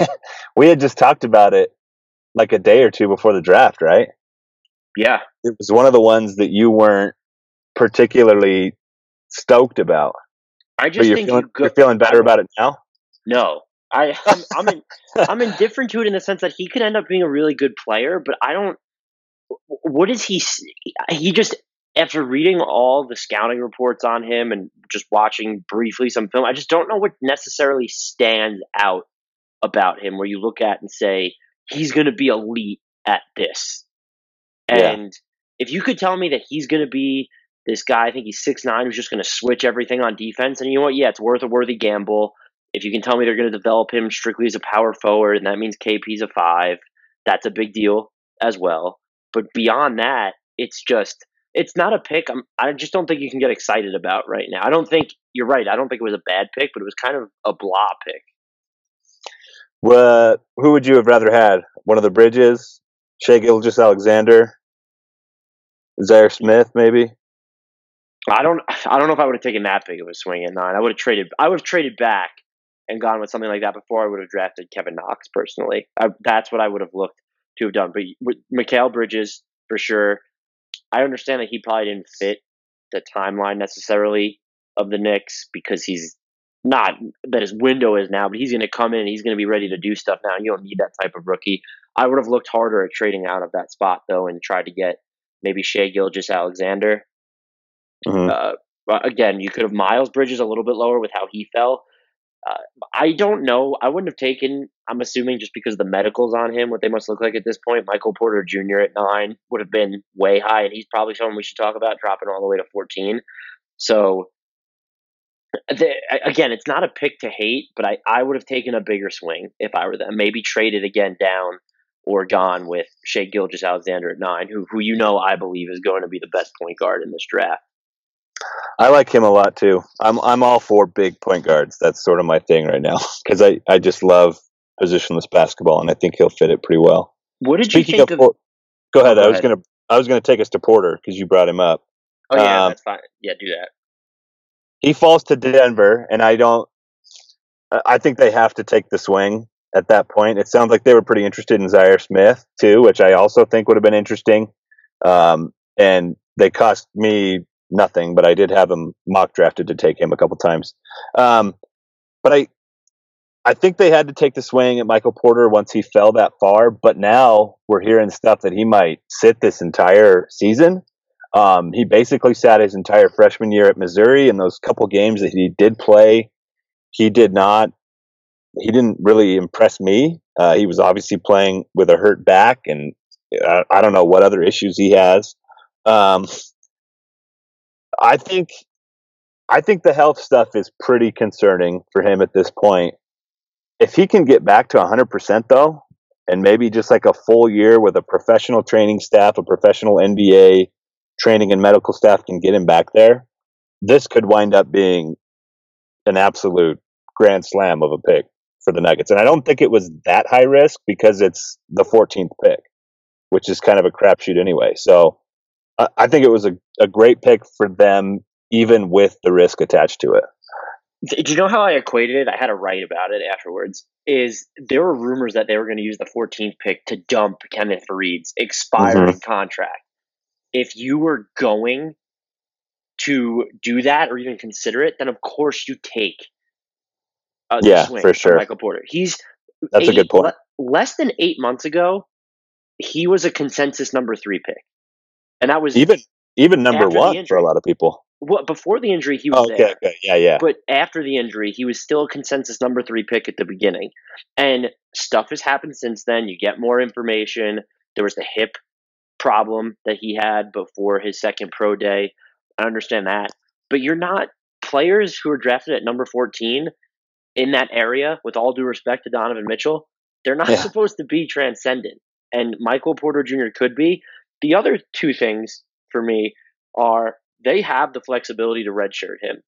S4: we had just talked about it like a day or two before the draft, right?
S2: Yeah,
S4: It was one of the ones that you weren't particularly stoked about,
S2: I just
S4: you're
S2: think
S4: feeling,
S2: you go,
S4: you're feeling better about it now.
S2: No, I I'm, I'm in, I'm indifferent to it in the sense that he could end up being a really good player, but I don't. What is he? He just after reading all the scouting reports on him and just watching briefly some film, I just don't know what necessarily stands out about him. Where you look at and say he's going to be elite at this,
S4: Yeah.
S2: and if you could tell me that he's going to be this guy, I think he's six nine, who's just going to switch everything on defense, and you know what? Yeah, it's worth a worthy gamble. If you can tell me they're going to develop him strictly as a power forward, and that means KP's a five, that's a big deal as well. But beyond that, it's just it's not a pick. I'm, I just don't think you can get excited about right now. I don't think you're right. I don't think it was a bad pick, but it was kind of a blah pick.
S4: What? Who would you have rather had? One of the Bridges, Shea Gilgis Alexander, Zhaire Smith, maybe.
S2: I don't I don't know if I would have taken that big of a swing at nine. I would have traded I would have traded back and gone with something like that before I would have drafted Kevin Knox personally. I, that's what I would have looked to have done. But Mikal Bridges for sure. I understand that he probably didn't fit the timeline necessarily of the Knicks because he's not that his window is now, but he's going to come in and he's going to be ready to do stuff now. You don't need that type of rookie. I would have looked harder at trading out of that spot though and tried to get maybe Shai Gilgeous-Alexander
S4: Mhm.
S2: uh, again, you could have Miles Bridges a little bit lower with how he fell. Uh, I don't know. I wouldn't have taken. I'm assuming just because the medicals on him, what they must look like at this point. Michael Porter Jr. at nine would have been way high, and he's probably someone we should talk about dropping all the way to 14. So the, again, it's not a pick to hate, but I, I would have taken a bigger swing if I were them. Maybe traded again down or gone with Shai Gilgeous-Alexander at nine, who who you know I believe is going to be the best point guard in this draft.
S4: I like him a lot too. I'm I'm all for big point guards. That's sort of my thing right now because I I just love positionless basketball, and I think he'll fit it pretty well.
S2: What did you think
S4: of,
S2: of?
S4: Go ahead.
S2: go
S4: I was
S2: ahead.
S4: gonna I was gonna take us to Porter because you brought him up.
S2: Oh yeah,
S4: um,
S2: that's fine. Yeah, do that.
S4: He falls to Denver, and I don't. I- think they have to take the swing at that point. It sounds like they were pretty interested in Zhaire Smith too, which I also think would have been interesting. Um, and they cost me nothing, but I did have him mock drafted to take him a couple times. Um, but I, I think they had to take the swing at Michael Porter once he fell that far. But now we're hearing stuff that he might sit this entire season. Um, he basically sat his entire freshman year at Missouri. In those couple games that he did play, he did not. He didn't really impress me. Uh, he was obviously playing with a hurt back, and I, I don't know what other issues he has. Um, I think, I think the health stuff is pretty concerning for him at this point. If he can get back to 100% though, and maybe just like a full year with a professional training staff, a professional NBA training and medical staff can get him back there, this could wind up being an absolute grand slam of a pick for the Nuggets. And I don't think it was that high risk because it's the 14th pick, which is kind of a crapshoot anyway. So I, I think it was a, a great pick for them, even with the risk attached to it.
S2: Do you know how I equated it? I had to write about it afterwards. Is there were rumors that they were going to use the 14th pick to dump Kenneth Faried's expiring mm-hmm. contract. If you were going to do that or even consider it, then of course you take uh,
S4: Yeah,
S2: swing
S4: for sure.
S2: Michael Porter. He's
S4: That's a good point.
S2: le- less than eight months ago, he was a consensus number three pick, and that was
S4: Even even number one for a lot of people.
S2: what before the injury he was
S4: Oh, okay,
S2: there.
S4: okay, yeah, yeah,
S2: But after the injury, he was still a consensus number three pick at the beginning. And stuff has happened since then. You get more information. There was the hip problem that he had before his second pro day. I understand that. But you're not players who are drafted at number 14 in that area, with all due respect to Donovan Mitchell, they're not
S4: Yeah.
S2: supposed to be transcendent. And Michael Porter Jr. could be. The other two things for me are they have the flexibility to redshirt him.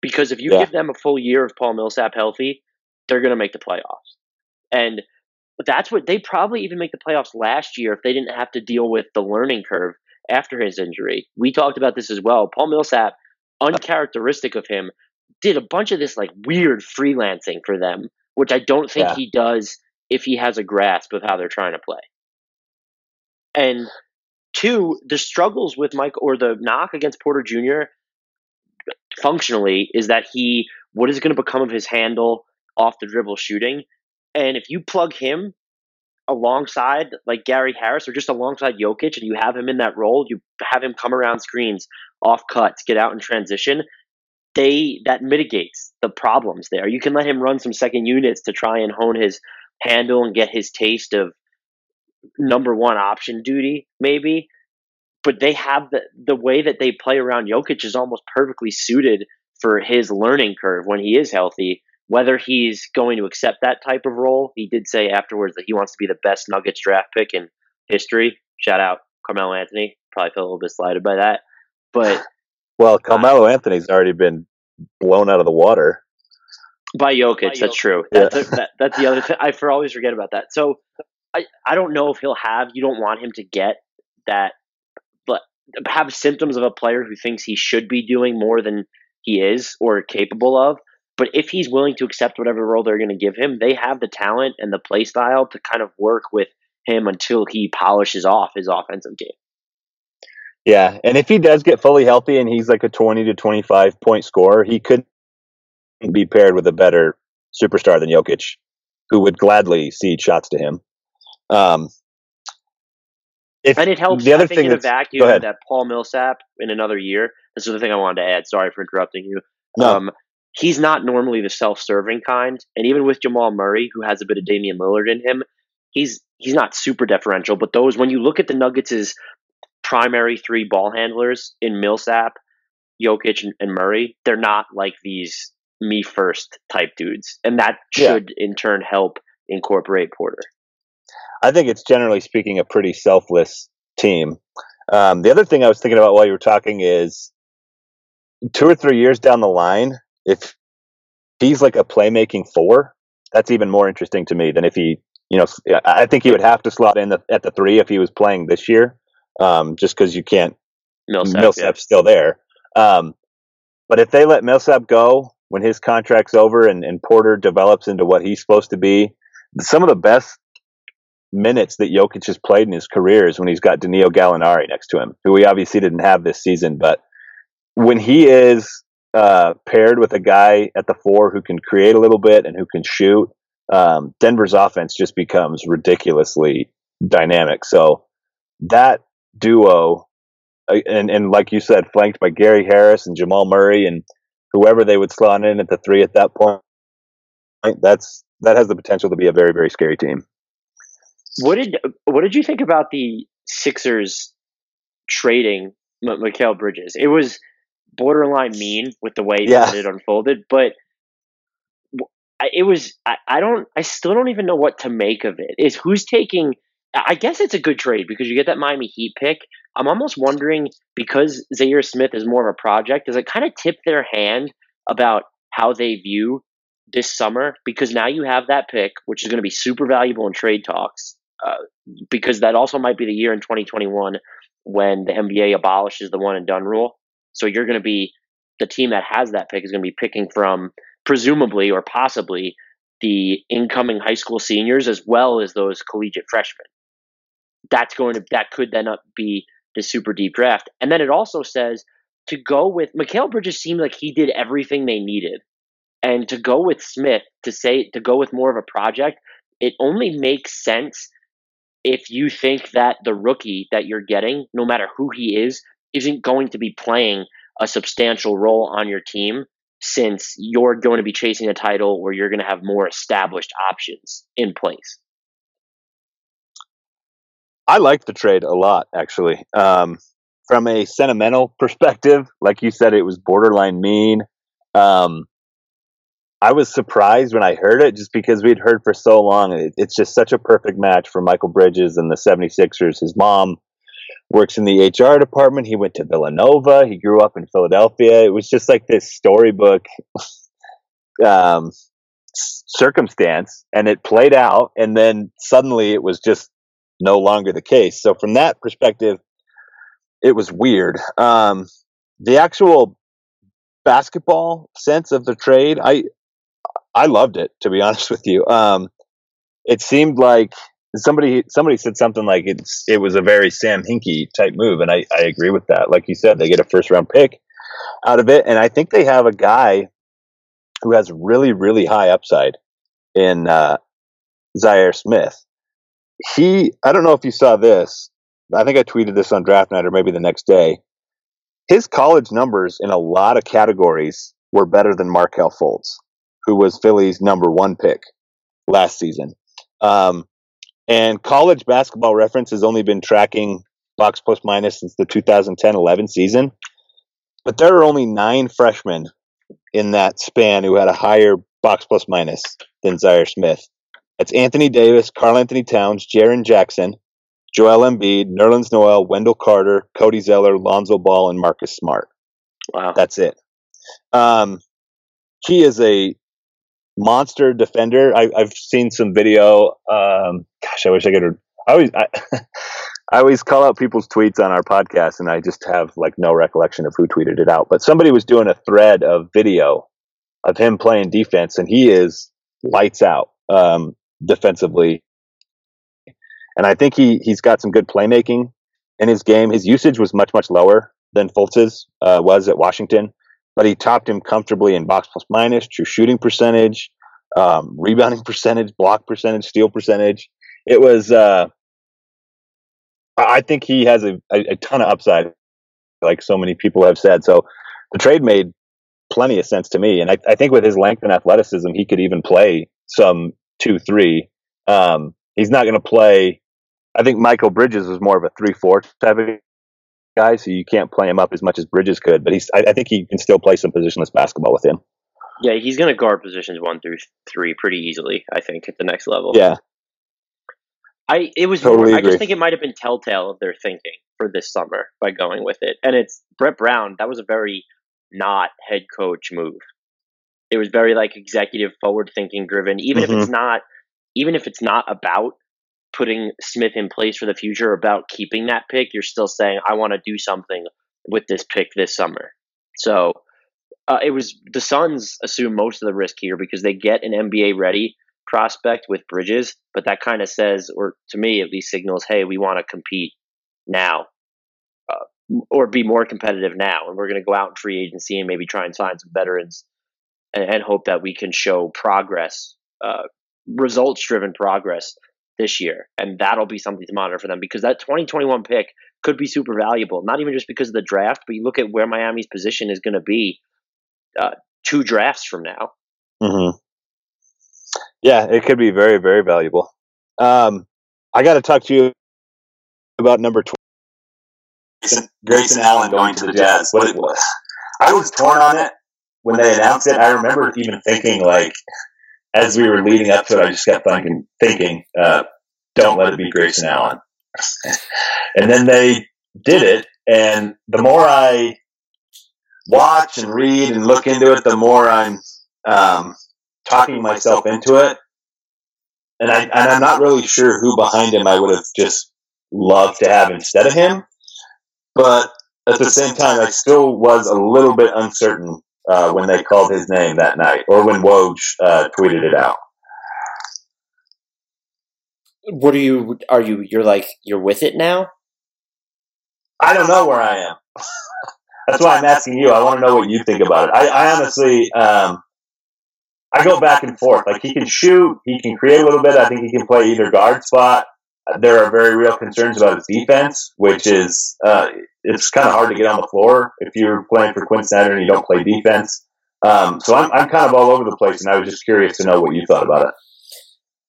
S2: Because if you
S4: Yeah.
S2: give them a full year of Paul Millsap healthy, they're going to make the playoffs. And that's what they probably even make the playoffs last year if they didn't have to deal with the learning curve after his injury. We talked about this as well. Paul Millsap, uncharacteristic of him, did a bunch of this like weird freelancing for them, which I don't think
S4: Yeah.
S2: he does if he has a grasp of how they're trying to play. And two, the struggles with Mike or the knock against Porter Jr. functionally is that he what is going to become of his handle off the dribble shooting, and if you plug him alongside like Gary Harris or just alongside Jokic and you have him in that role, you have him come around screens, off cuts, get out in transition, they that mitigates the problems there. You can let him run some second units to try and hone his handle and get his taste of number one option duty, maybe. But they have the the way that they play around Jokic is almost perfectly suited for his learning curve when he is healthy. Whether he's going to accept that type of role, he did say afterwards that he wants to be the best Nuggets draft pick in history. Shout out Carmelo Anthony. Probably felt a little bit slighted by that, but
S4: Well, Carmelo Anthony's already been blown out of the water.
S2: by Jokic, that's true.
S4: Yeah.
S2: That's, that, that's the other thing. I for always forget about that. So I, I don't know if he'll have. You don't want him to get that, but have symptoms of a player who thinks he should be doing more than he is or capable of. But if he's willing to accept whatever role they're going to give him, they have the talent and the play style to kind of work with him until he polishes off his offensive game.
S4: Yeah, and if he does get fully healthy and he's like a twenty to twenty-five point scorer, he could be paired with a better superstar than Jokic, who would gladly cede shots to him. Um, if
S2: And it helps.
S4: the other
S2: I think
S4: thing
S2: in a vacuum that Paul Millsap in another year. This is the thing I wanted to add. Sorry for interrupting you.
S4: No.
S2: Um, he's not normally the self-serving kind, and even with Jamal Murray, who has a bit of Damian Lillard in him, he's he's not super deferential. But those, when you look at the Nuggets' primary three ball handlers in Millsap, Jokic, and, and Murray, they're not like these me first type dudes, and that
S4: Yeah.
S2: should in turn help incorporate Porter.
S4: I think it's generally speaking a pretty selfless team. Um, the other thing I was thinking about while you were talking is two or three years down the line, if he's like a playmaking four, that's even more interesting to me than if he, you know, I think he would have to slot in the, at the three if he was playing this year, um, just because you can't.
S2: Millsap,
S4: Millsap's still there. Um, but if they let Millsap go when his contract's over and, and Porter develops into what he's supposed to be, some of the best minutes that Jokic has played in his career is when he's got Danilo Gallinari next to him, who we obviously didn't have this season. But when he is uh, paired with a guy at the four who can create a little bit and who can shoot, um, Denver's offense just becomes ridiculously dynamic. So that duo, uh, and and like you said, flanked by Gary Harris and Jamal Murray and whoever they would slot in at the three at that point, that's that has the potential to be a very very scary team.
S2: What did what did you think about the Sixers trading M- Mikal Bridges? It was borderline mean with the way
S4: Yeah.
S2: that it unfolded, but it was I, I don't I still don't even know what to make of it. Is who's taking? I guess it's a good trade because you get that Miami Heat pick. I'm almost wondering because Zhaire Smith is more of a project. Does it kind of tip their hand about how they view this summer? Because now you have that pick, which is going to be super valuable in trade talks uh, because that also might be the year in 2021 when the NBA abolishes the one and done rule. So you're going to be the team that has that pick is going to be picking from presumably or possibly the incoming high school seniors as well as those collegiate freshmen. That's going to that could then up be the super deep draft. And then it also says to go with Mikal Bridges seemed like he did everything they needed. And to go with Smith to say to go with more of a project, it only makes sense if you think that the rookie that you're getting, no matter who he is, isn't going to be playing a substantial role on your team since you're going to be chasing a title where you're going to have more established options in place.
S4: I like the trade a lot, actually. Um, from a sentimental perspective, like you said, it was borderline mean. Um, I was surprised when I heard it just because we'd heard for so long. It, it's just such a perfect match for Mikal Bridges and the 76ers. His mom works in the HR department. He went to Villanova. He grew up in Philadelphia. It was just like this storybook um, circumstance, and it played out. And then suddenly it was just no longer the case. So, from that perspective, it was weird. Um, the actual basketball sense of the trade, I I loved it to be honest with you. Um, it seemed like somebody somebody said something like it's it was a very Sam Hinkie type move, and I, I agree with that. Like you said, they get a first round pick out of it, and I think they have a guy who has really really high upside in uh, Zhaire Smith. He I don't know if you saw this. I think I tweeted this on draft night or maybe the next day. His college numbers in a lot of categories were better than Markelle Fultz, who was Philly's number one pick last season. Um, and college basketball reference has only been tracking box plus minus since the 2010 11 season. But there are only nine freshmen in that span who had a higher box plus minus than Zhaire Smith. That's Anthony Davis, Karl-Anthony Towns, Jaren Jackson, Joel Embiid, Nerlens Noel, Wendell Carter, Cody Zeller, Lonzo Ball, and Marcus Smart.
S2: Wow.
S4: That's it. Um, he is a monster defender. I, have seen some video. Um, gosh, I wish I could. I always, I, I always call out people's tweets on our podcast, and I just have like no recollection of who tweeted it out. But somebody was doing a thread of video of him playing defense, and he is lights out um, defensively. And I think he he's got some good playmaking in his game. His usage was much much lower than Fultz's uh, was at Washington but he topped him comfortably in box plus minus, true shooting percentage, um, rebounding percentage, block percentage, steal percentage. It was, uh, I think he has a, a, a, ton of upside, like so many people have said. So the trade made plenty of sense to me. And I, I think with his length and athleticism, he could even play some two, three. Um, he's not going to play. I think Mikal Bridges was more of a three, four type of guy, so you can't play him up as much as Bridges could. But he's, I, I think he can still play some positionless basketball with him.
S2: Yeah, he's going to guard positions one through three pretty easily. I think at the next level.
S4: Yeah,
S2: I it was. Totally more, I just think it might have been telltale of their thinking for this summer by going with it. And it's Brett Brown. That was a very not head coach move. It was very like executive forward thinking driven. Even mm-hmm. if it's mm-hmm. not, even if it's not about putting Smith in place for the future, about keeping that pick, you're still saying I want to do something with this pick this summer. So uh, it was the Suns assume most of the risk here because they get an NBA ready prospect with Bridges, but that kind of says, or to me at least signals, hey, we want to compete now, uh, or be more competitive now, and we're going to go out in free agency and maybe try and sign some veterans, and, hope that we can show progress, uh, results driven progress this year, and that'll be something to monitor for them because that 2021 pick could be super valuable. Not even just because of the draft, but you look at where Miami's position is going to be uh, two drafts from now.
S4: Mm-hmm. Yeah, it could be very, very valuable. Um, I got to talk to you about number 20. Grayson Allen going to the Jazz. What it was. I was torn on it when they announced it. I remember even thinking, like, as we were leading up to it, I just kept thinking, thinking uh, don't let it be Grayson Allen. and then they did it, and the more I watch and read and look into it, the more I'm um, talking myself into it. And, I, and I'm not really sure who behind him I would have just loved to have instead of him. But at the same time, I still was a little bit uncertain uh, when they called his name that night or when Woj uh, tweeted it out.
S2: What are you? Are you? You're like you're with it now.
S4: I don't know where I am. That's why I'm asking you. I want to know what you think about it. I, I honestly, um, I go back and forth. Like he can shoot, he can create a little bit. I think he can play either guard spot. There are very real concerns about his defense, which is uh, it's kind of hard to get on the floor if you're playing for Quin Snyder and you don't play defense. Um, so I'm, I'm kind of all over the place, and I was just curious to know what you thought about it.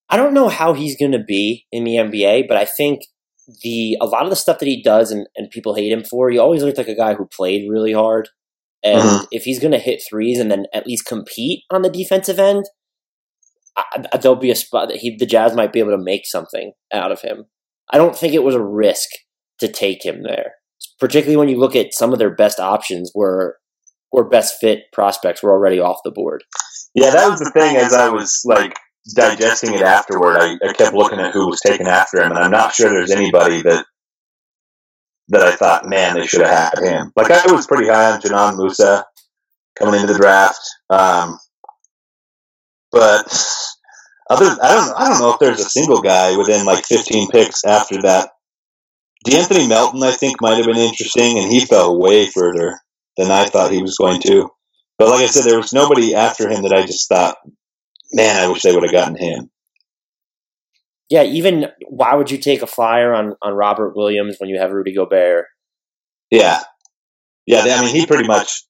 S2: I don't know how he's going to be in the NBA, but I think the a lot of the stuff that he does and, and people hate him for, he always looked like a guy who played really hard. And
S4: Mhm.
S2: if he's going to hit threes and then at least compete on the defensive end, I, I- there'll be a spot that he the Jazz might be able to make something out of him. I don't think it was a risk to take him there, particularly when you look at some of their best options were or best fit prospects were already off the board.
S4: Yeah, that was the thing. As I was like digesting it afterward, I, I kept looking at who was taken after him, and I'm not sure there's anybody that that I thought, man, they should have had him. Like I was pretty high on Dzanan Musa coming into the draft, um, but other, I don't, I don't know if there's a single guy within like 15 picks after that. De'Anthony Melton, I think, might have been interesting, and he fell way further than I thought he was going to. But like I said, there was nobody after him that I just thought, man, I wish they would have gotten him.
S2: Yeah, even why would you take a flyer on, on Robert Williams when you have Rudy Gobert?
S4: Yeah, yeah. I mean, he pretty much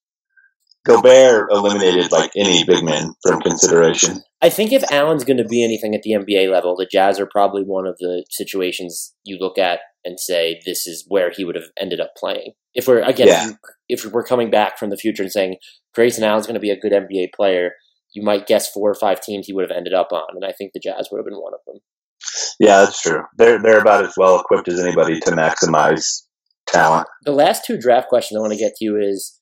S4: Gobert eliminated like any big man from consideration.
S2: I think if Allen's going to be anything at the NBA level, the Jazz are probably one of the situations you look at and say this is where he would have ended up playing. If we're again,
S4: Yeah.
S2: if, if we're coming back from the future and saying Grayson Allen's going to be a good NBA player, you might guess four or five teams he would have ended up on, and I think the Jazz would have been one of them.
S4: Yeah, that's true. They're they're about as well equipped as anybody to maximize talent.
S2: The last two draft questions I want to get to you is,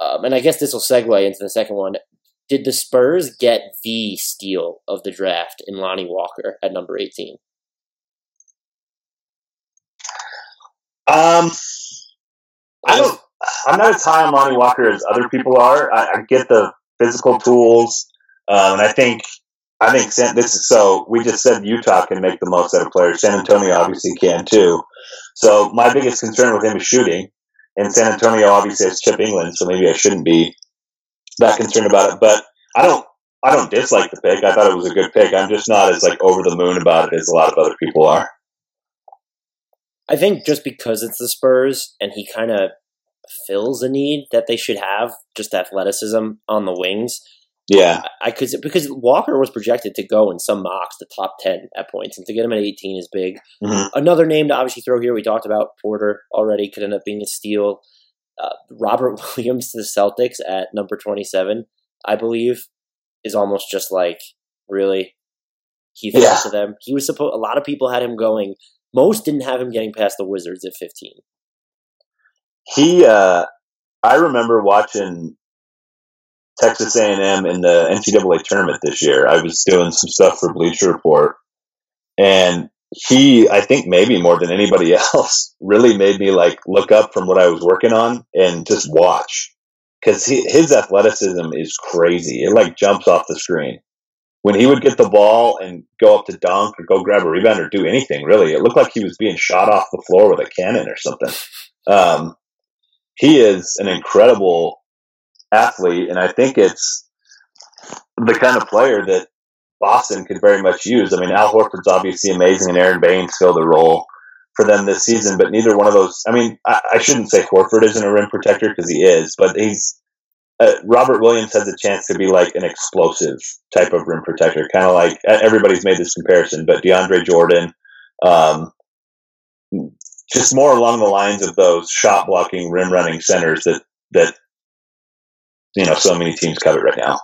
S2: um, and I guess this will segue into the second one. Did the Spurs get the steal of the draft in Lonnie Walker at number 18?
S4: Um, I don't. I'm not as high on Lonnie Walker as other people are. I, I get the physical tools, um, and I think I think San, this is so. We just said Utah can make the most out of players. San Antonio obviously can too. So my biggest concern with him is shooting, and San Antonio obviously has Chip Engelland, so maybe I shouldn't be that concerned about it. But I don't. I don't dislike the pick. I thought it was a good pick. I'm just not as like over the moon about it as a lot of other people are.
S2: I think just because it's the Spurs and he kind of fills a need that they should have, just athleticism on the wings.
S4: Yeah,
S2: I could because Walker was projected to go in some mocks the top ten at points, and to get him at eighteen is big.
S4: Mhm.
S2: Another name to obviously throw here. We talked about Porter already. Could end up being a steal. Uh, Robert Williams to the Celtics at number twenty-seven, I believe, is almost just like really. He
S4: Yeah.
S2: to them. He was supposed. A lot of people had him going. Most didn't have him getting past the Wizards at fifteen.
S4: he uh i remember watching texas a&m in the ncaa tournament this year. I was doing some stuff for bleacher report and he i think maybe more than anybody else really made me like look up from what i was working on and just watch. Because his athleticism is crazy. It like jumps off the screen. When he would get the ball and go up to dunk or go grab a rebound or do anything really it looked like he was being shot off the floor with a cannon or something. Um, he is an incredible athlete, and I think it's the kind of player that Boston could very much use. I mean, Al Horford's obviously amazing, and Aron Baynes filled a role for them this season, but neither one of those. I mean, I, I shouldn't say Horford isn't a rim protector because he is, but he's. Uh, Robert Williams has a chance to be like an explosive type of rim protector, kind of like everybody's made this comparison, but DeAndre Jordan, um, just more along the lines of those shot blocking, rim running centers that that you know so many teams covet right now.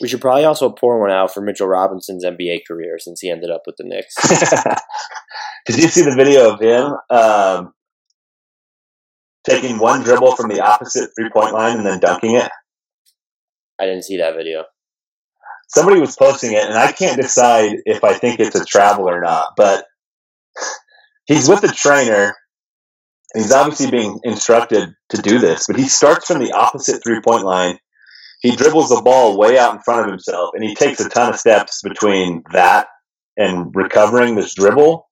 S2: We should probably also pour one out for Mitchell Robinson's NBA career since he ended up with the Knicks.
S4: Did you see the video of him um, taking one dribble from the opposite three point line and then dunking it?
S2: I didn't see that video.
S4: Somebody was posting it, and I can't decide if I think it's a travel or not. But he's with a trainer. And he's obviously being instructed to do this, but he starts from the opposite three point line. He dribbles the ball way out in front of himself, and he takes a ton of steps between that and recovering this dribble.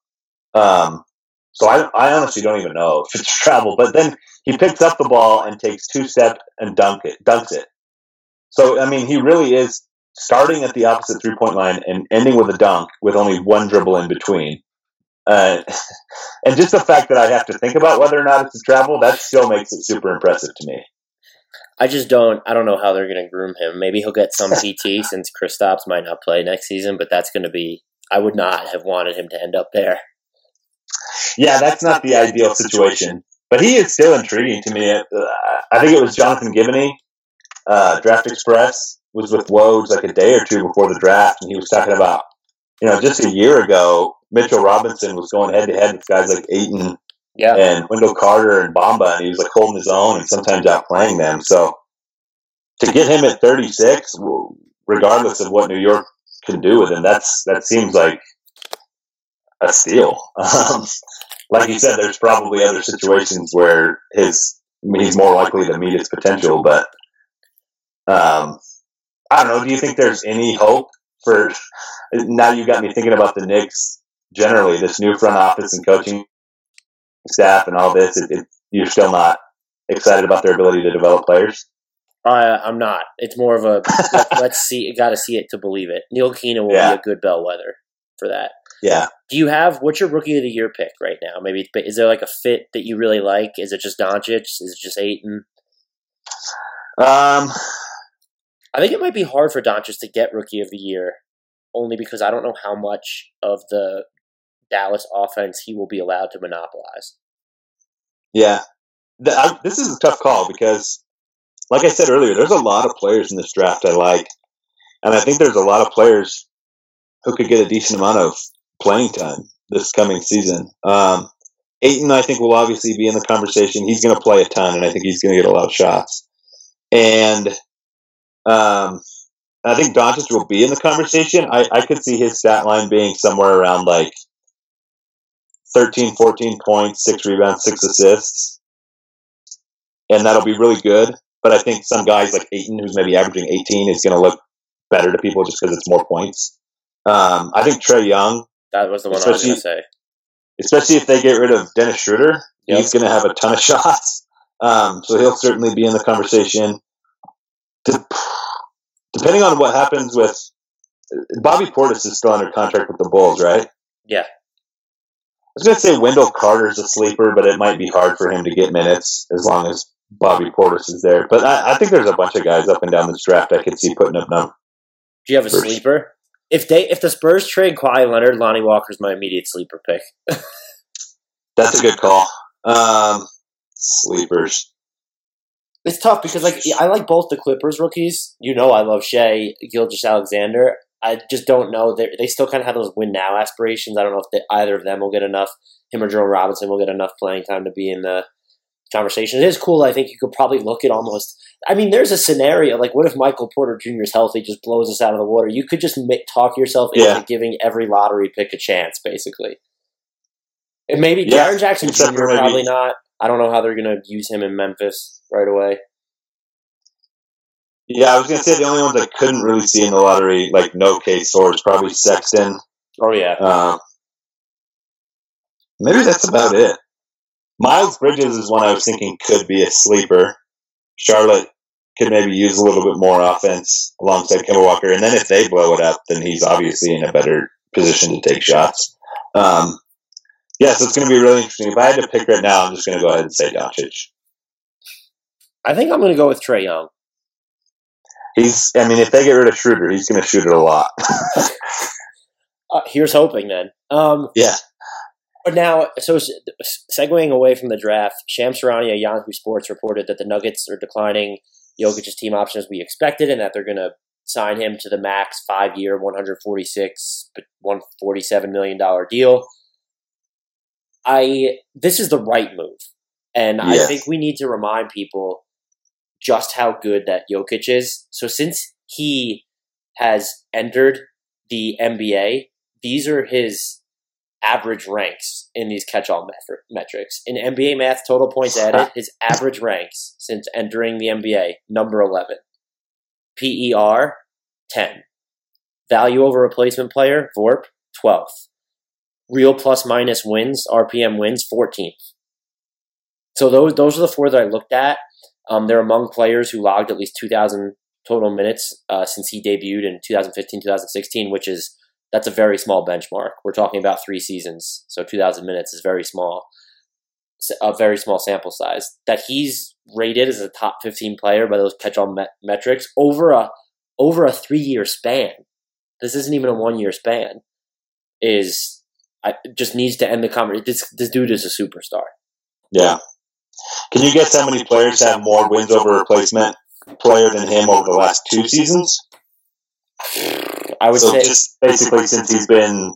S4: Um, so I, I honestly don't even know if it's travel, but then he picks up the ball and takes two steps and dunk it, dunks it. So I mean, he really is starting at the opposite three point line and ending with a dunk with only one dribble in between. Uh, and just the fact that I have to think about whether or not it's a travel, that still makes it super impressive to me.
S2: I just don't. I don't know how they're going to groom him. Maybe he'll get some PT since Kristaps might not play next season, but that's going to be. I would not have wanted him to end up there.
S4: Yeah, that's not the ideal situation, but he is still intriguing to me. Uh, I think it was Jonathan Givony, uh, Draft Express, was with Woj like a day or two before the draft, and he was talking about, you know, just a year ago, Mitchell Robinson was going head to head with guys like Ayton
S2: Yeah,
S4: and Wendell Carter and Bamba, and he was like holding his own and sometimes outplaying them. So to get him at 36, regardless of what New York can do with him, that's that seems like a steal. Um, like you said, there's probably other situations where his he's more likely to meet his potential, but um, I don't know. Do you think there's any hope for? Now you got me thinking about the Knicks generally, this new front office and coaching staff and all this. It, it, you're still not excited about their ability to develop players.
S2: I'm not. It's more of a let, let's see. Got to see it to believe it. Neil Keenan will
S4: Yeah.
S2: be a good bellwether for that.
S4: Yeah,
S2: Do you have what's your rookie of the year pick right now? Maybe is there like a fit that you really like? Is it just Doncic? Is it just Ayton?
S4: um,
S2: I think it might be hard for Doncic to get rookie of the year, only because I don't know how much of the Dallas offense he will be allowed to monopolize.
S4: yeah. This is a tough call because, like I said earlier, there's a lot of players in this draft I like, and I think there's a lot of players who could get a decent amount of playing time this coming season. Um, Ayton, I think, will obviously be in the conversation. He's going to play a ton, and I think he's going to get a lot of shots. And um, I think Doncic will be in the conversation. I, I could see his stat line being somewhere around like 13, 14 points, six rebounds, six assists. And that'll be really good. But I think some guys like Ayton, who's maybe averaging 18, is going to look better to people just because it's more points. Um, I think Trae Young,
S2: That was the one I was going to say.
S4: especially if they get rid of Dennis Schroeder,
S2: Yep.
S4: he's going to have a ton of shots. Um, so he'll certainly be in the conversation. De- depending on what happens with Bobby Portis is still under contract with the Bulls, right?
S2: Yeah.
S4: I was going to say Wendell Carter's a sleeper, but it might be hard for him to get minutes as long as Bobby Portis is there. But I, I think there's a bunch of guys up and down this draft I could see putting up numbers.
S2: Do you have a sleeper? If they if the Spurs trade Kawhi Leonard, Lonnie Walker's my immediate sleeper pick.
S4: That's a good call. Um, sleepers.
S2: It's tough because like I like both the Clippers rookies. You know I love Shea, Gilgis Alexander. I just don't know. They they still kind of have those win now aspirations. I don't know if they, either of them will get enough. Him or Jerome Robinson will get enough playing time to be in the conversation. It is cool. I think you could probably look at almost. I mean, there's a scenario like what if Michael Porter Jr. is healthy, just blows us out of the water. You could just make, talk yourself into
S4: Yeah.
S2: giving every lottery pick a chance, basically. And maybe
S4: Yeah,
S2: Jaren Jackson Jr. probably not. I don't know how they're going to use him in Memphis right away.
S4: Yeah, I was going to say the only ones I couldn't really see in the lottery, like no case swords, probably Sexton.
S2: Oh yeah,
S4: Um, maybe that's about it. Miles Bridges is one I was thinking could be a sleeper. Charlotte could maybe use a little bit more offense alongside Kemba Walker, and then if they blow it up, then he's obviously in a better position to take shots. Um, yeah, so it's going to be really interesting. If I had to pick right now, I'm just going to go ahead and say Doncic.
S2: I think I'm going to go with Trae Young.
S4: He's, I mean, if they get rid of Schroeder, he's going to shoot it a lot.
S2: Uh, here's hoping then. Um,
S4: yeah.
S2: but now, so segueing away from the draft, Shams Charania at Yahoo Sports reported that the Nuggets are declining Jokic's team option as we expected, and that they're going to sign him to the max five year, 146, but 147 million dollar deal. I this is the right move, and I think we need to remind people just how good that Jokic is. So since he has entered the NBA, these are his average ranks in these catch-all metri- metrics. In NBA math, total points added, his average ranks since entering the NBA, number 11. PER, 10. Value over replacement player, VORP, 12th. Real plus minus wins, RPM wins, 14th. So those those are the four that I looked at. Um, they're among players who logged at least 2,000 total minutes uh, since he debuted in 2015, 2016, which is That's a very small benchmark. We're talking about three seasons, so 2,000 minutes is very small, a very small sample size. That he's rated as a top 15 player by those catch-all met- metrics over a over a three-year span. This isn't even a one-year span. Is I, just needs to end the conversation. This, this dude is a superstar.
S4: Yeah. Can you guess how many players to have more wins over replacement player than him over the last two seasons?
S2: I would
S4: so
S2: say
S4: just basically since he's been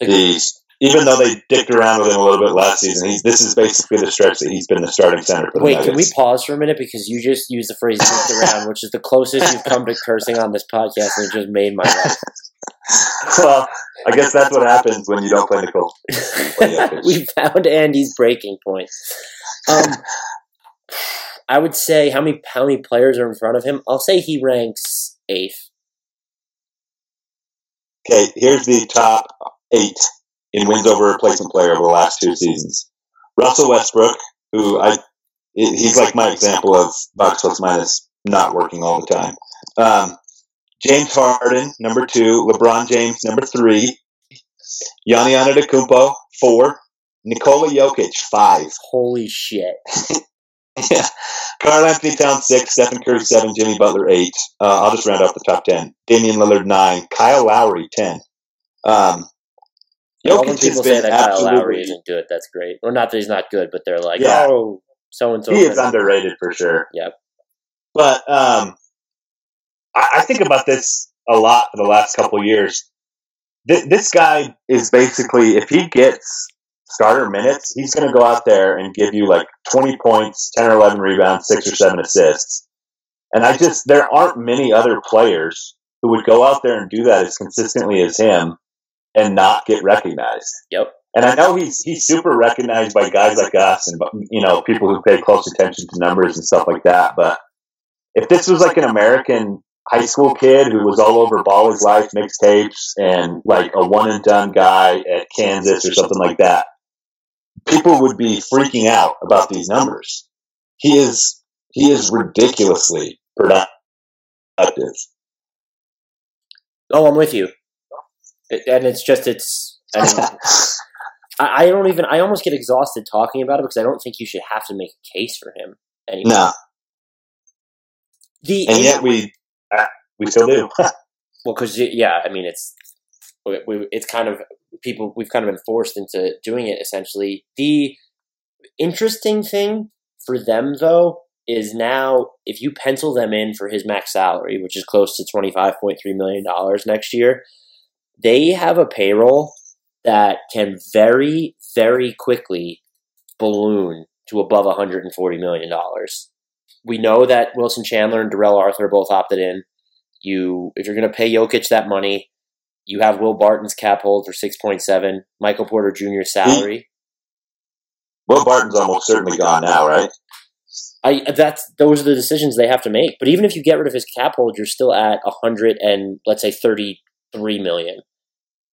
S4: the even though they dicked around with him a little bit last season, he's, this is basically the stretch that he's been the starting center for the
S2: Wait, can we pause for a minute because you just used the phrase "dicked around," which is the closest you've come to cursing on this podcast, and it just made my life.
S4: well, I guess that's what happens when you don't play Nicole.
S2: We found Andy's breaking point. Um, I would say how many how many players are in front of him? I'll say he ranks eighth.
S4: Okay, here's the top eight in wins over replacement player over the last two seasons. Russell Westbrook, who I he's like my example of box plus minus not working all the time. Um, James Harden, number two. LeBron James, number three. Yanni Antetokounmpo, four. Nikola Jokic, five.
S2: Holy shit!
S4: Yeah. Karl-Anthony Towns six, Stephen Curry seven, Jimmy Butler eight. Uh, I'll just round off the top ten. Damian Lillard nine, Kyle Lowry ten. Um,
S2: when
S4: Jokic has
S2: people say that Kyle Lowry isn't good, that's great. Or not that he's not good, but they're like,
S4: Yeah.
S2: oh, so and so.
S4: he is underrated for sure.
S2: Yep.
S4: But um, I, I think about this a lot for the last couple of years. Th- this guy is basically, if he gets starter minutes, he's going to go out there and give you like 20 points, 10 or 11 rebounds, six or seven assists. And I just, there aren't many other players who would go out there and do that as consistently as him and not get recognized.
S2: Yep.
S4: And I know he's he's super recognized by guys like us and you know people who pay close attention to numbers and stuff like that. But if this was like an American high school kid who was all over Ballislife mixtapes and like a one and done guy at Kansas or something like that, people would be freaking out about these numbers. He is he is ridiculously productive.
S2: Oh, I'm with you. And it's just it's. I, mean, I I don't even. I almost get exhausted talking about it because I don't think you should have to make a case for him anymore.
S4: no,
S2: The
S4: and yet we uh, we still do.
S2: Well, because yeah, I mean, it's we, we, it's kind of people we've kind of been forced into doing it essentially. The interesting thing for them though is now if you pencil them in for his max salary, which is close to twenty five point three million dollars next year, they have a payroll that can very very quickly balloon to above one hundred and forty million dollars. We know that Wilson Chandler and Darrell Arthur both opted in you if you're going to pay Jokic that money, you have Will Barton's cap hold for six point seven, Michael Porter Jr.'s salary.
S4: Will Barton's almost certainly gone now, right?
S2: I that's those are the decisions they have to make. But even if you get rid of his cap hold, you're still at a hundred and let's say thirty three million.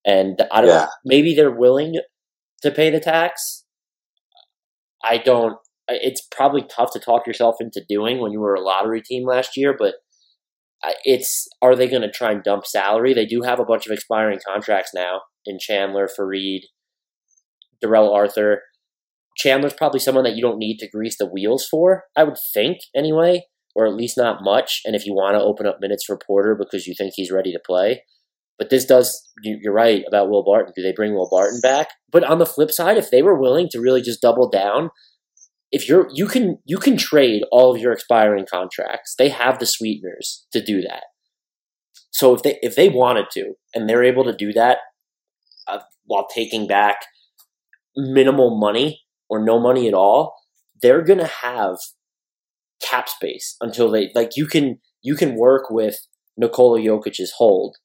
S2: And I don't
S4: Yeah.
S2: maybe they're willing to pay the tax. I don't. It's probably tough to talk yourself into doing when you were a lottery team last year, but it's are they going to try and dump salary? They do have a bunch of expiring contracts now in Chandler, Faried, Darrell Arthur. Chandler's probably someone that you don't need to grease the wheels for, I would think, anyway, or at least not much. And if you want to open up minutes for Porter because you think he's ready to play. But this does, you're right about Will Barton. Do they bring Will Barton back? But on the flip side, if they were willing to really just double down, if you're you can you can trade all of your expiring contracts. They have the sweeteners to do that. So if they if they wanted to and they're able to do that uh, while taking back minimal money or no money at all, they're going to have cap space until they like you can you can work with Nikola Jokic's hold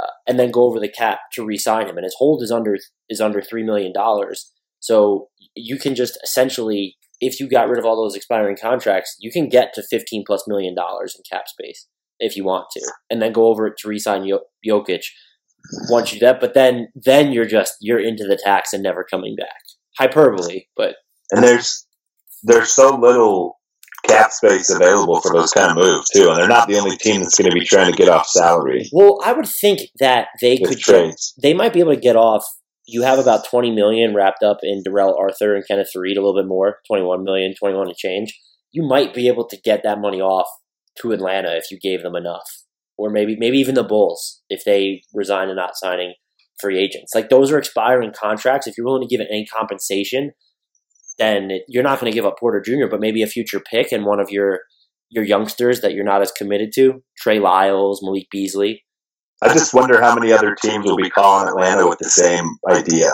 S2: uh, and then go over the cap to re-sign him and his hold is under is under 3 million dollars. So you can just essentially if you got rid of all those expiring contracts, you can get to 15 plus million dollars in cap space if you want to and then go over it to resign Jo- Jokic once you do that but then then you're just you're into the tax and never coming back hyperbole but
S4: And there's there's so little cap space available for those kind of moves too, and they're not the only team that's going to be trying to get off salary
S2: Well, I would think that they could get, they might be able to get off. You have about 20 million wrapped up in Darrell Arthur and Kenneth Faried, a little bit more, 21 million, 21 and change. You might be able to get that money off to Atlanta if you gave them enough, or maybe maybe even the Bulls if they resign and not signing free agents. Like those are expiring contracts. If you're willing to give it any compensation, then you're not going to give up Porter Jr., but maybe a future pick and one of your your youngsters that you're not as committed to, Trey Lyles, Malik Beasley.
S4: I just wonder how many other teams will be calling Atlanta with the same idea.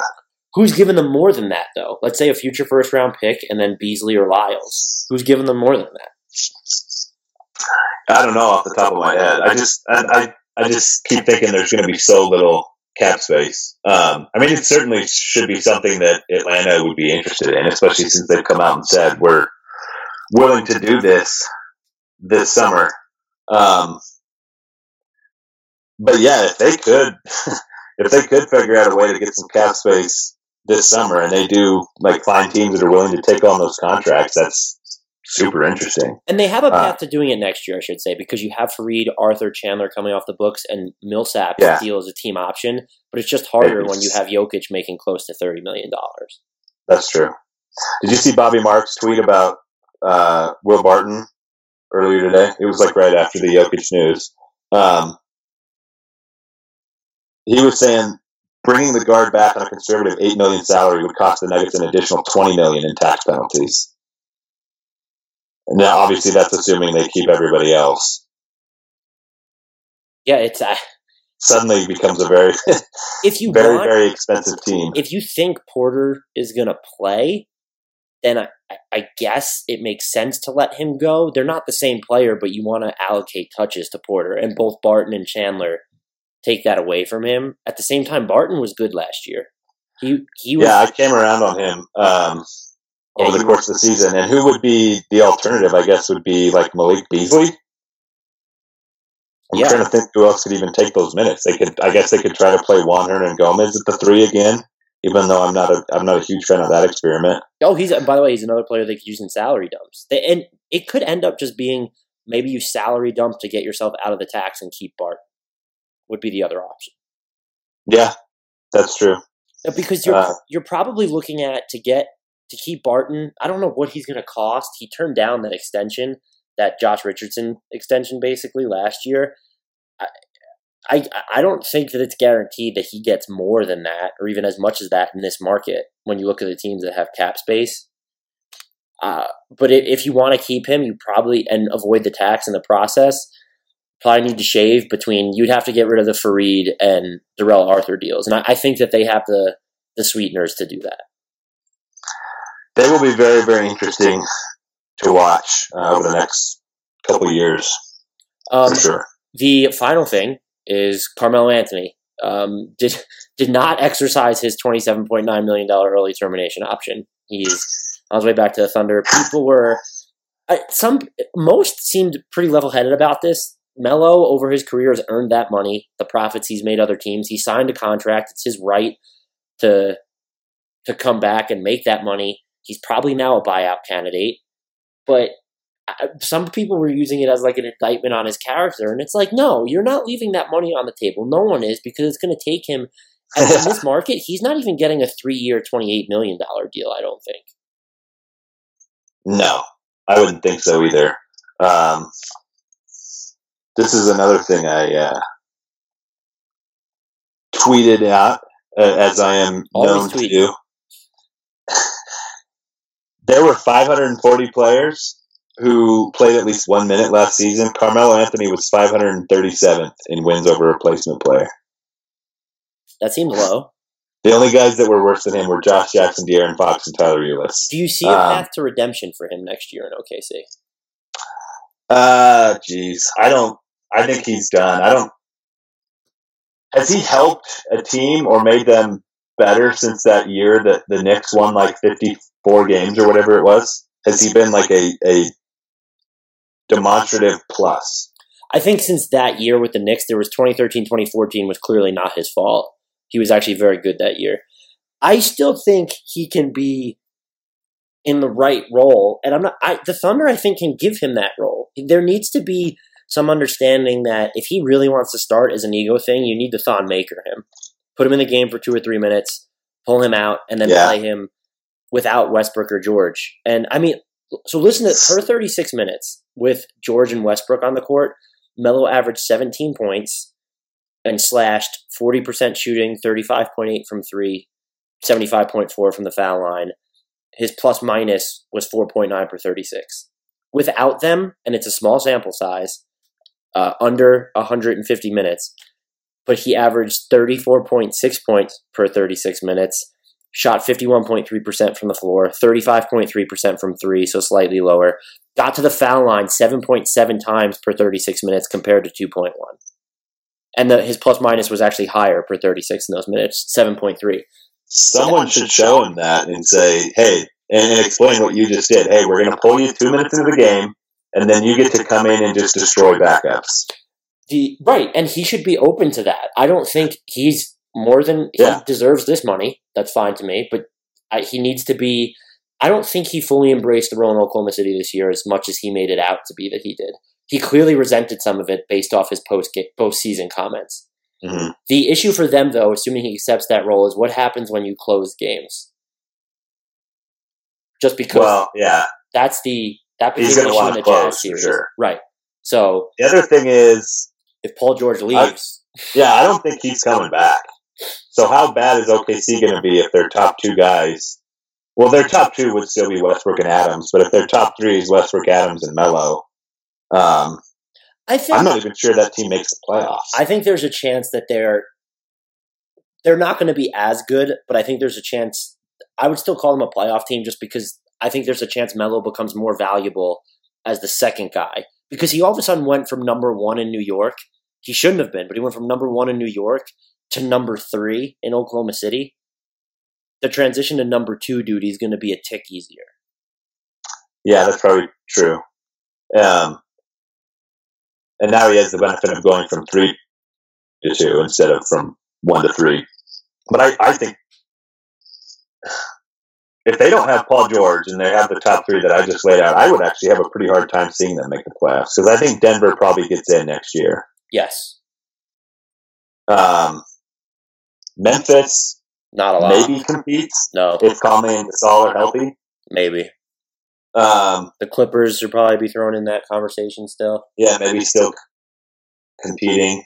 S2: Who's given them more than that, though? Let's say a future first round pick and then Beasley or Lyles. Who's given them more than that?
S4: I don't know off the top of my head. I just I I, I just keep thinking there's going to be so little cap space. Um, I mean, it certainly should be something that Atlanta would be interested in, especially since they've come out and said we're willing to do this this summer. Um, but yeah, if they could, if they could figure out a way to get some cap space this summer, and they do like find teams that are willing to take on those contracts, that's super interesting.
S2: And they have a
S4: Uh,
S2: path to doing it next year, I should say, because you have Faried, Arthur, Chandler coming off the books, and Millsap
S4: Yeah.
S2: deal is a team option. But it's just harder
S4: It's-
S2: when you have Jokic making close to thirty million dollars.
S4: That's true. Did you see Bobby Marks tweet about uh, Will Barton earlier today? It was like right after the Jokic news. Um, he was saying bringing the guard back on a conservative eight million salary would cost the Nuggets an additional twenty million in tax penalties. Now, obviously, that's assuming they keep everybody else.
S2: Yeah, it's uh,
S4: Suddenly, becomes a very,
S2: if you
S4: very,
S2: want,
S4: very expensive team.
S2: if you think Porter is going to play, then I, I- I guess it makes sense to let him go. They're not the same player, but you want to allocate touches to Porter, and both Barton and Chandler take that away from him. At the same time, Barton was good last year. He he was
S4: Yeah, I came around on him um,
S2: Yeah,
S4: over the course of the season. And who would be the alternative? I guess would be like Malik Beasley. I'm
S2: Yeah.
S4: trying to think who else could even take those minutes. They could, I guess, they could try to play Juan Hernangomez at the three again. Even though I'm not a, I'm not a huge fan of that experiment.
S2: Oh, he's by the way, he's another player they could use in salary dumps. They, and it could end up just being maybe you salary dump to get yourself out of the tax and keep Bart. Would be the other option.
S4: Yeah, that's true.
S2: Because you're
S4: Uh,
S2: you're probably looking at to get to keep Barton. I don't know what he's going to cost. He turned down that extension, that Josh Richardson extension, basically last year. I, I I don't think that it's guaranteed that he gets more than that, or even as much as that in this market. When you look at the teams that have cap space, uh, but if you want to keep him, you probably and avoid the tax in the process. Probably need to shave between. You'd have to get rid of the Faried and Darrell Arthur deals, and I, I think that they have the the sweeteners to do that.
S4: They will be very, very interesting to watch uh, over the next couple of years
S2: Um,
S4: for sure.
S2: the final thing is Carmelo Anthony um, did did not exercise his twenty seven point nine million dollar early termination option. He's on his way back to the Thunder. People were I, some most seemed pretty level headed about this. Melo over his career has earned that money, the profits he's made other teams. He signed a contract. It's his right to to come back and make that money. He's probably now a buyout candidate, but some people were using it as like an indictment on his character, and it's like, no, you're not leaving that money on the table. No one is because it's going to take him. And in this market, he's not even getting a three-year, twenty-eight million dollar deal. I don't think.
S4: No, I wouldn't think so either. Um, this is another thing I uh, tweeted out, uh, as I am
S2: Always
S4: known
S2: tweet.
S4: to do. there were 540 players who played at least one minute last season. Carmelo Anthony was 537th in wins over replacement player.
S2: That seems low.
S4: The only guys that were worse than him were Josh Jackson, De'Aaron Fox, and Tyler Ulis.
S2: Do you see a
S4: Um,
S2: path to redemption for him next year in OKC?
S4: Uh, jeez, I don't. I think he's done. I don't. Has he helped a team or made them better since that year that the Knicks won like fifty-four games or whatever it was? Has he been like a a demonstrative plus?
S2: I think since that year with the Knicks, there was 2013, 2014 was clearly not his fault. He was actually very good that year. I still think he can be in the right role. And I'm not, I, the Thunder, I think, can give him that role. There needs to be some understanding that if he really wants to start as an ego thing, you need to Thon Maker him. Put him in the game for two or three minutes, pull him out, and then
S4: Yeah.
S2: play him without Westbrook or George. And I mean, so listen to per 36 minutes with George and Westbrook on the court, Melo averaged 17 points and slashed 40% shooting, 35.8 from three, 75.4 from the foul line. His plus minus was 4.9 per 36. Without them, and it's a small sample size, uh, under 150 minutes, but he averaged 34.6 points per 36 minutes, shot 51.3% from the floor, 35.3% from three, so slightly lower. Got to the foul line 7.7 times per 36 minutes compared to 2.1. And the, his plus minus was actually higher per 36 in those minutes, 7.3.
S4: Someone should show him that and say, hey, and, and explain what you just did. Hey, we're going to pull you two minutes into the game, and then you get to come in and just destroy backups.
S2: The right, and he should be open to that. I don't think he's more than
S4: Yeah.
S2: he deserves this money. That's fine to me, but I, he needs to be. I don't think he fully embraced the role in Oklahoma City this year as much as he made it out to be that he did. He clearly resented some of it based off his post postseason comments.
S4: hmm
S2: The issue for them, though, assuming he accepts that role, is what happens when you close games. Just because
S4: Well, yeah.
S2: that's the that
S4: He's gonna
S2: issue
S4: wanna
S2: the
S4: close,
S2: series,
S4: sure.
S2: right? So
S4: The other thing is,
S2: if Paul George leaves,
S4: yeah, I don't think he's coming back. So how bad is OKC going to be if their top two guys? Well, their top two would still be Westbrook and Adams, but if their top three is Westbrook, Adams, and Melo, um,
S2: I think
S4: I'm not even sure that team makes the playoffs.
S2: I think there's a chance that they're they're not going to be as good, but I think there's a chance. I would still call them a playoff team just because I think there's a chance Melo becomes more valuable as the second guy because he all of a sudden went from number one in New York. He shouldn't have been, but he went from number one in New York to number three in Oklahoma City. The transition to number two duty is going to be a tick easier.
S4: Yeah, that's probably true. Um, and now he has the benefit of going from three to two instead of from one to three. But I, I think if they don't have Paul George and they have the top three that I just laid out, I would actually have a pretty hard time seeing them make the playoffs because I think Denver probably gets in next year.
S2: Yes,
S4: Um, Memphis
S2: not a lot.
S4: maybe competes
S2: No,
S4: if Conley and Gasol are healthy.
S2: maybe
S4: Um,
S2: the Clippers should probably be thrown in that conversation still.
S4: yeah, maybe still competing.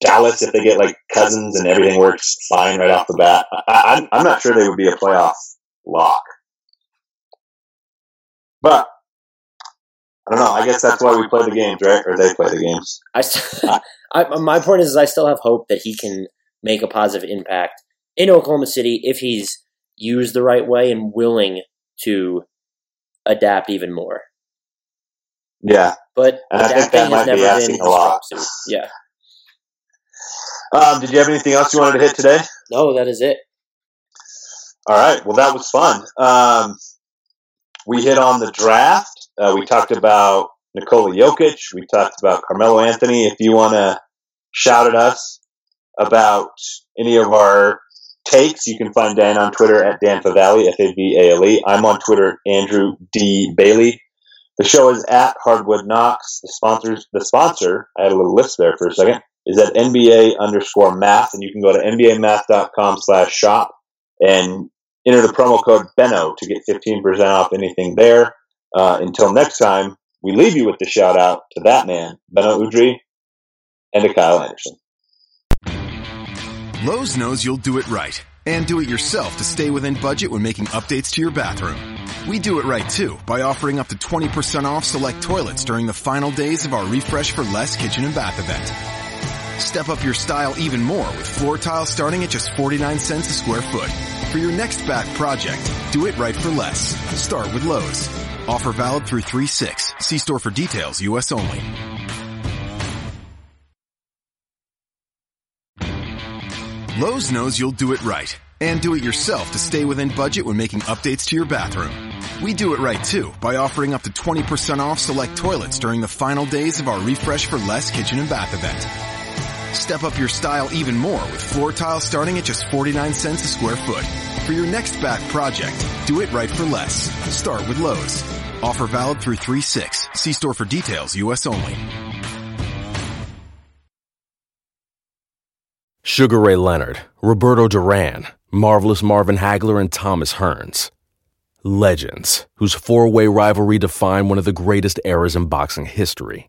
S4: Dallas, if they get like Cousins and everything works fine right off the bat, I, I'm I'm not sure they would be a playoff lock. But I don't know. I guess that's why we play the games, right? Or they play the games.
S2: I, st- I my point is, I still have hope that he can make a positive impact in Oklahoma City if he's used the right way and willing to adapt even more.
S4: Yeah.
S2: But
S4: And I think that
S2: adapting
S4: might
S2: has
S4: be
S2: never been his
S4: a lot.
S2: strong suit. Yeah.
S4: Um, did you have anything else you wanted to hit today?
S2: No, that is it.
S4: All right. Well, that was fun. Um, we hit on the draft. Uh, we talked about Nikola Jokic. We talked about Carmelo Anthony. If you want to shout at us about any of our takes, you can find Dan on Twitter at Dan Favale, F A V A L E. I'm on Twitter, Andrew D Bailey. The show is at Hardwood Knocks. The sponsors, the sponsor, I had a little list there for a second, is at NBA underscore math, and you can go to NBAmath.com slash shop and enter the promo code Benno to get 15% off anything there. Uh, until next time, we leave you with the shout out to that man, Beno Udrih, and to Kyle Anderson.
S5: Lowe's knows you'll do it right and do it yourself to stay within budget when making updates to your bathroom. We do it right too by offering up to 20% off select toilets during the final days of our Refresh for Less kitchen and bath event. Step up your style even more with floor tiles starting at just 49 cents a square foot. For your next bath project, do it right for less. Start with Lowe's. Offer valid through 3-6. See store for details, U.S. only. Lowe's knows you'll do it right and do it yourself to stay within budget when making updates to your bathroom. We do it right too by offering up to 20% off select toilets during the final days of our Refresh for Less kitchen and bath event. Step up your style even more with floor tiles starting at just 49 cents a square foot. For your next back project, do it right for less. Start with Lowe's. Offer valid through 3-6. See store for details, U.S. only.
S6: Sugar Ray Leonard, Roberto Duran, Marvelous Marvin Hagler, and Thomas Hearns. Legends, whose four-way rivalry defined one of the greatest eras in boxing history.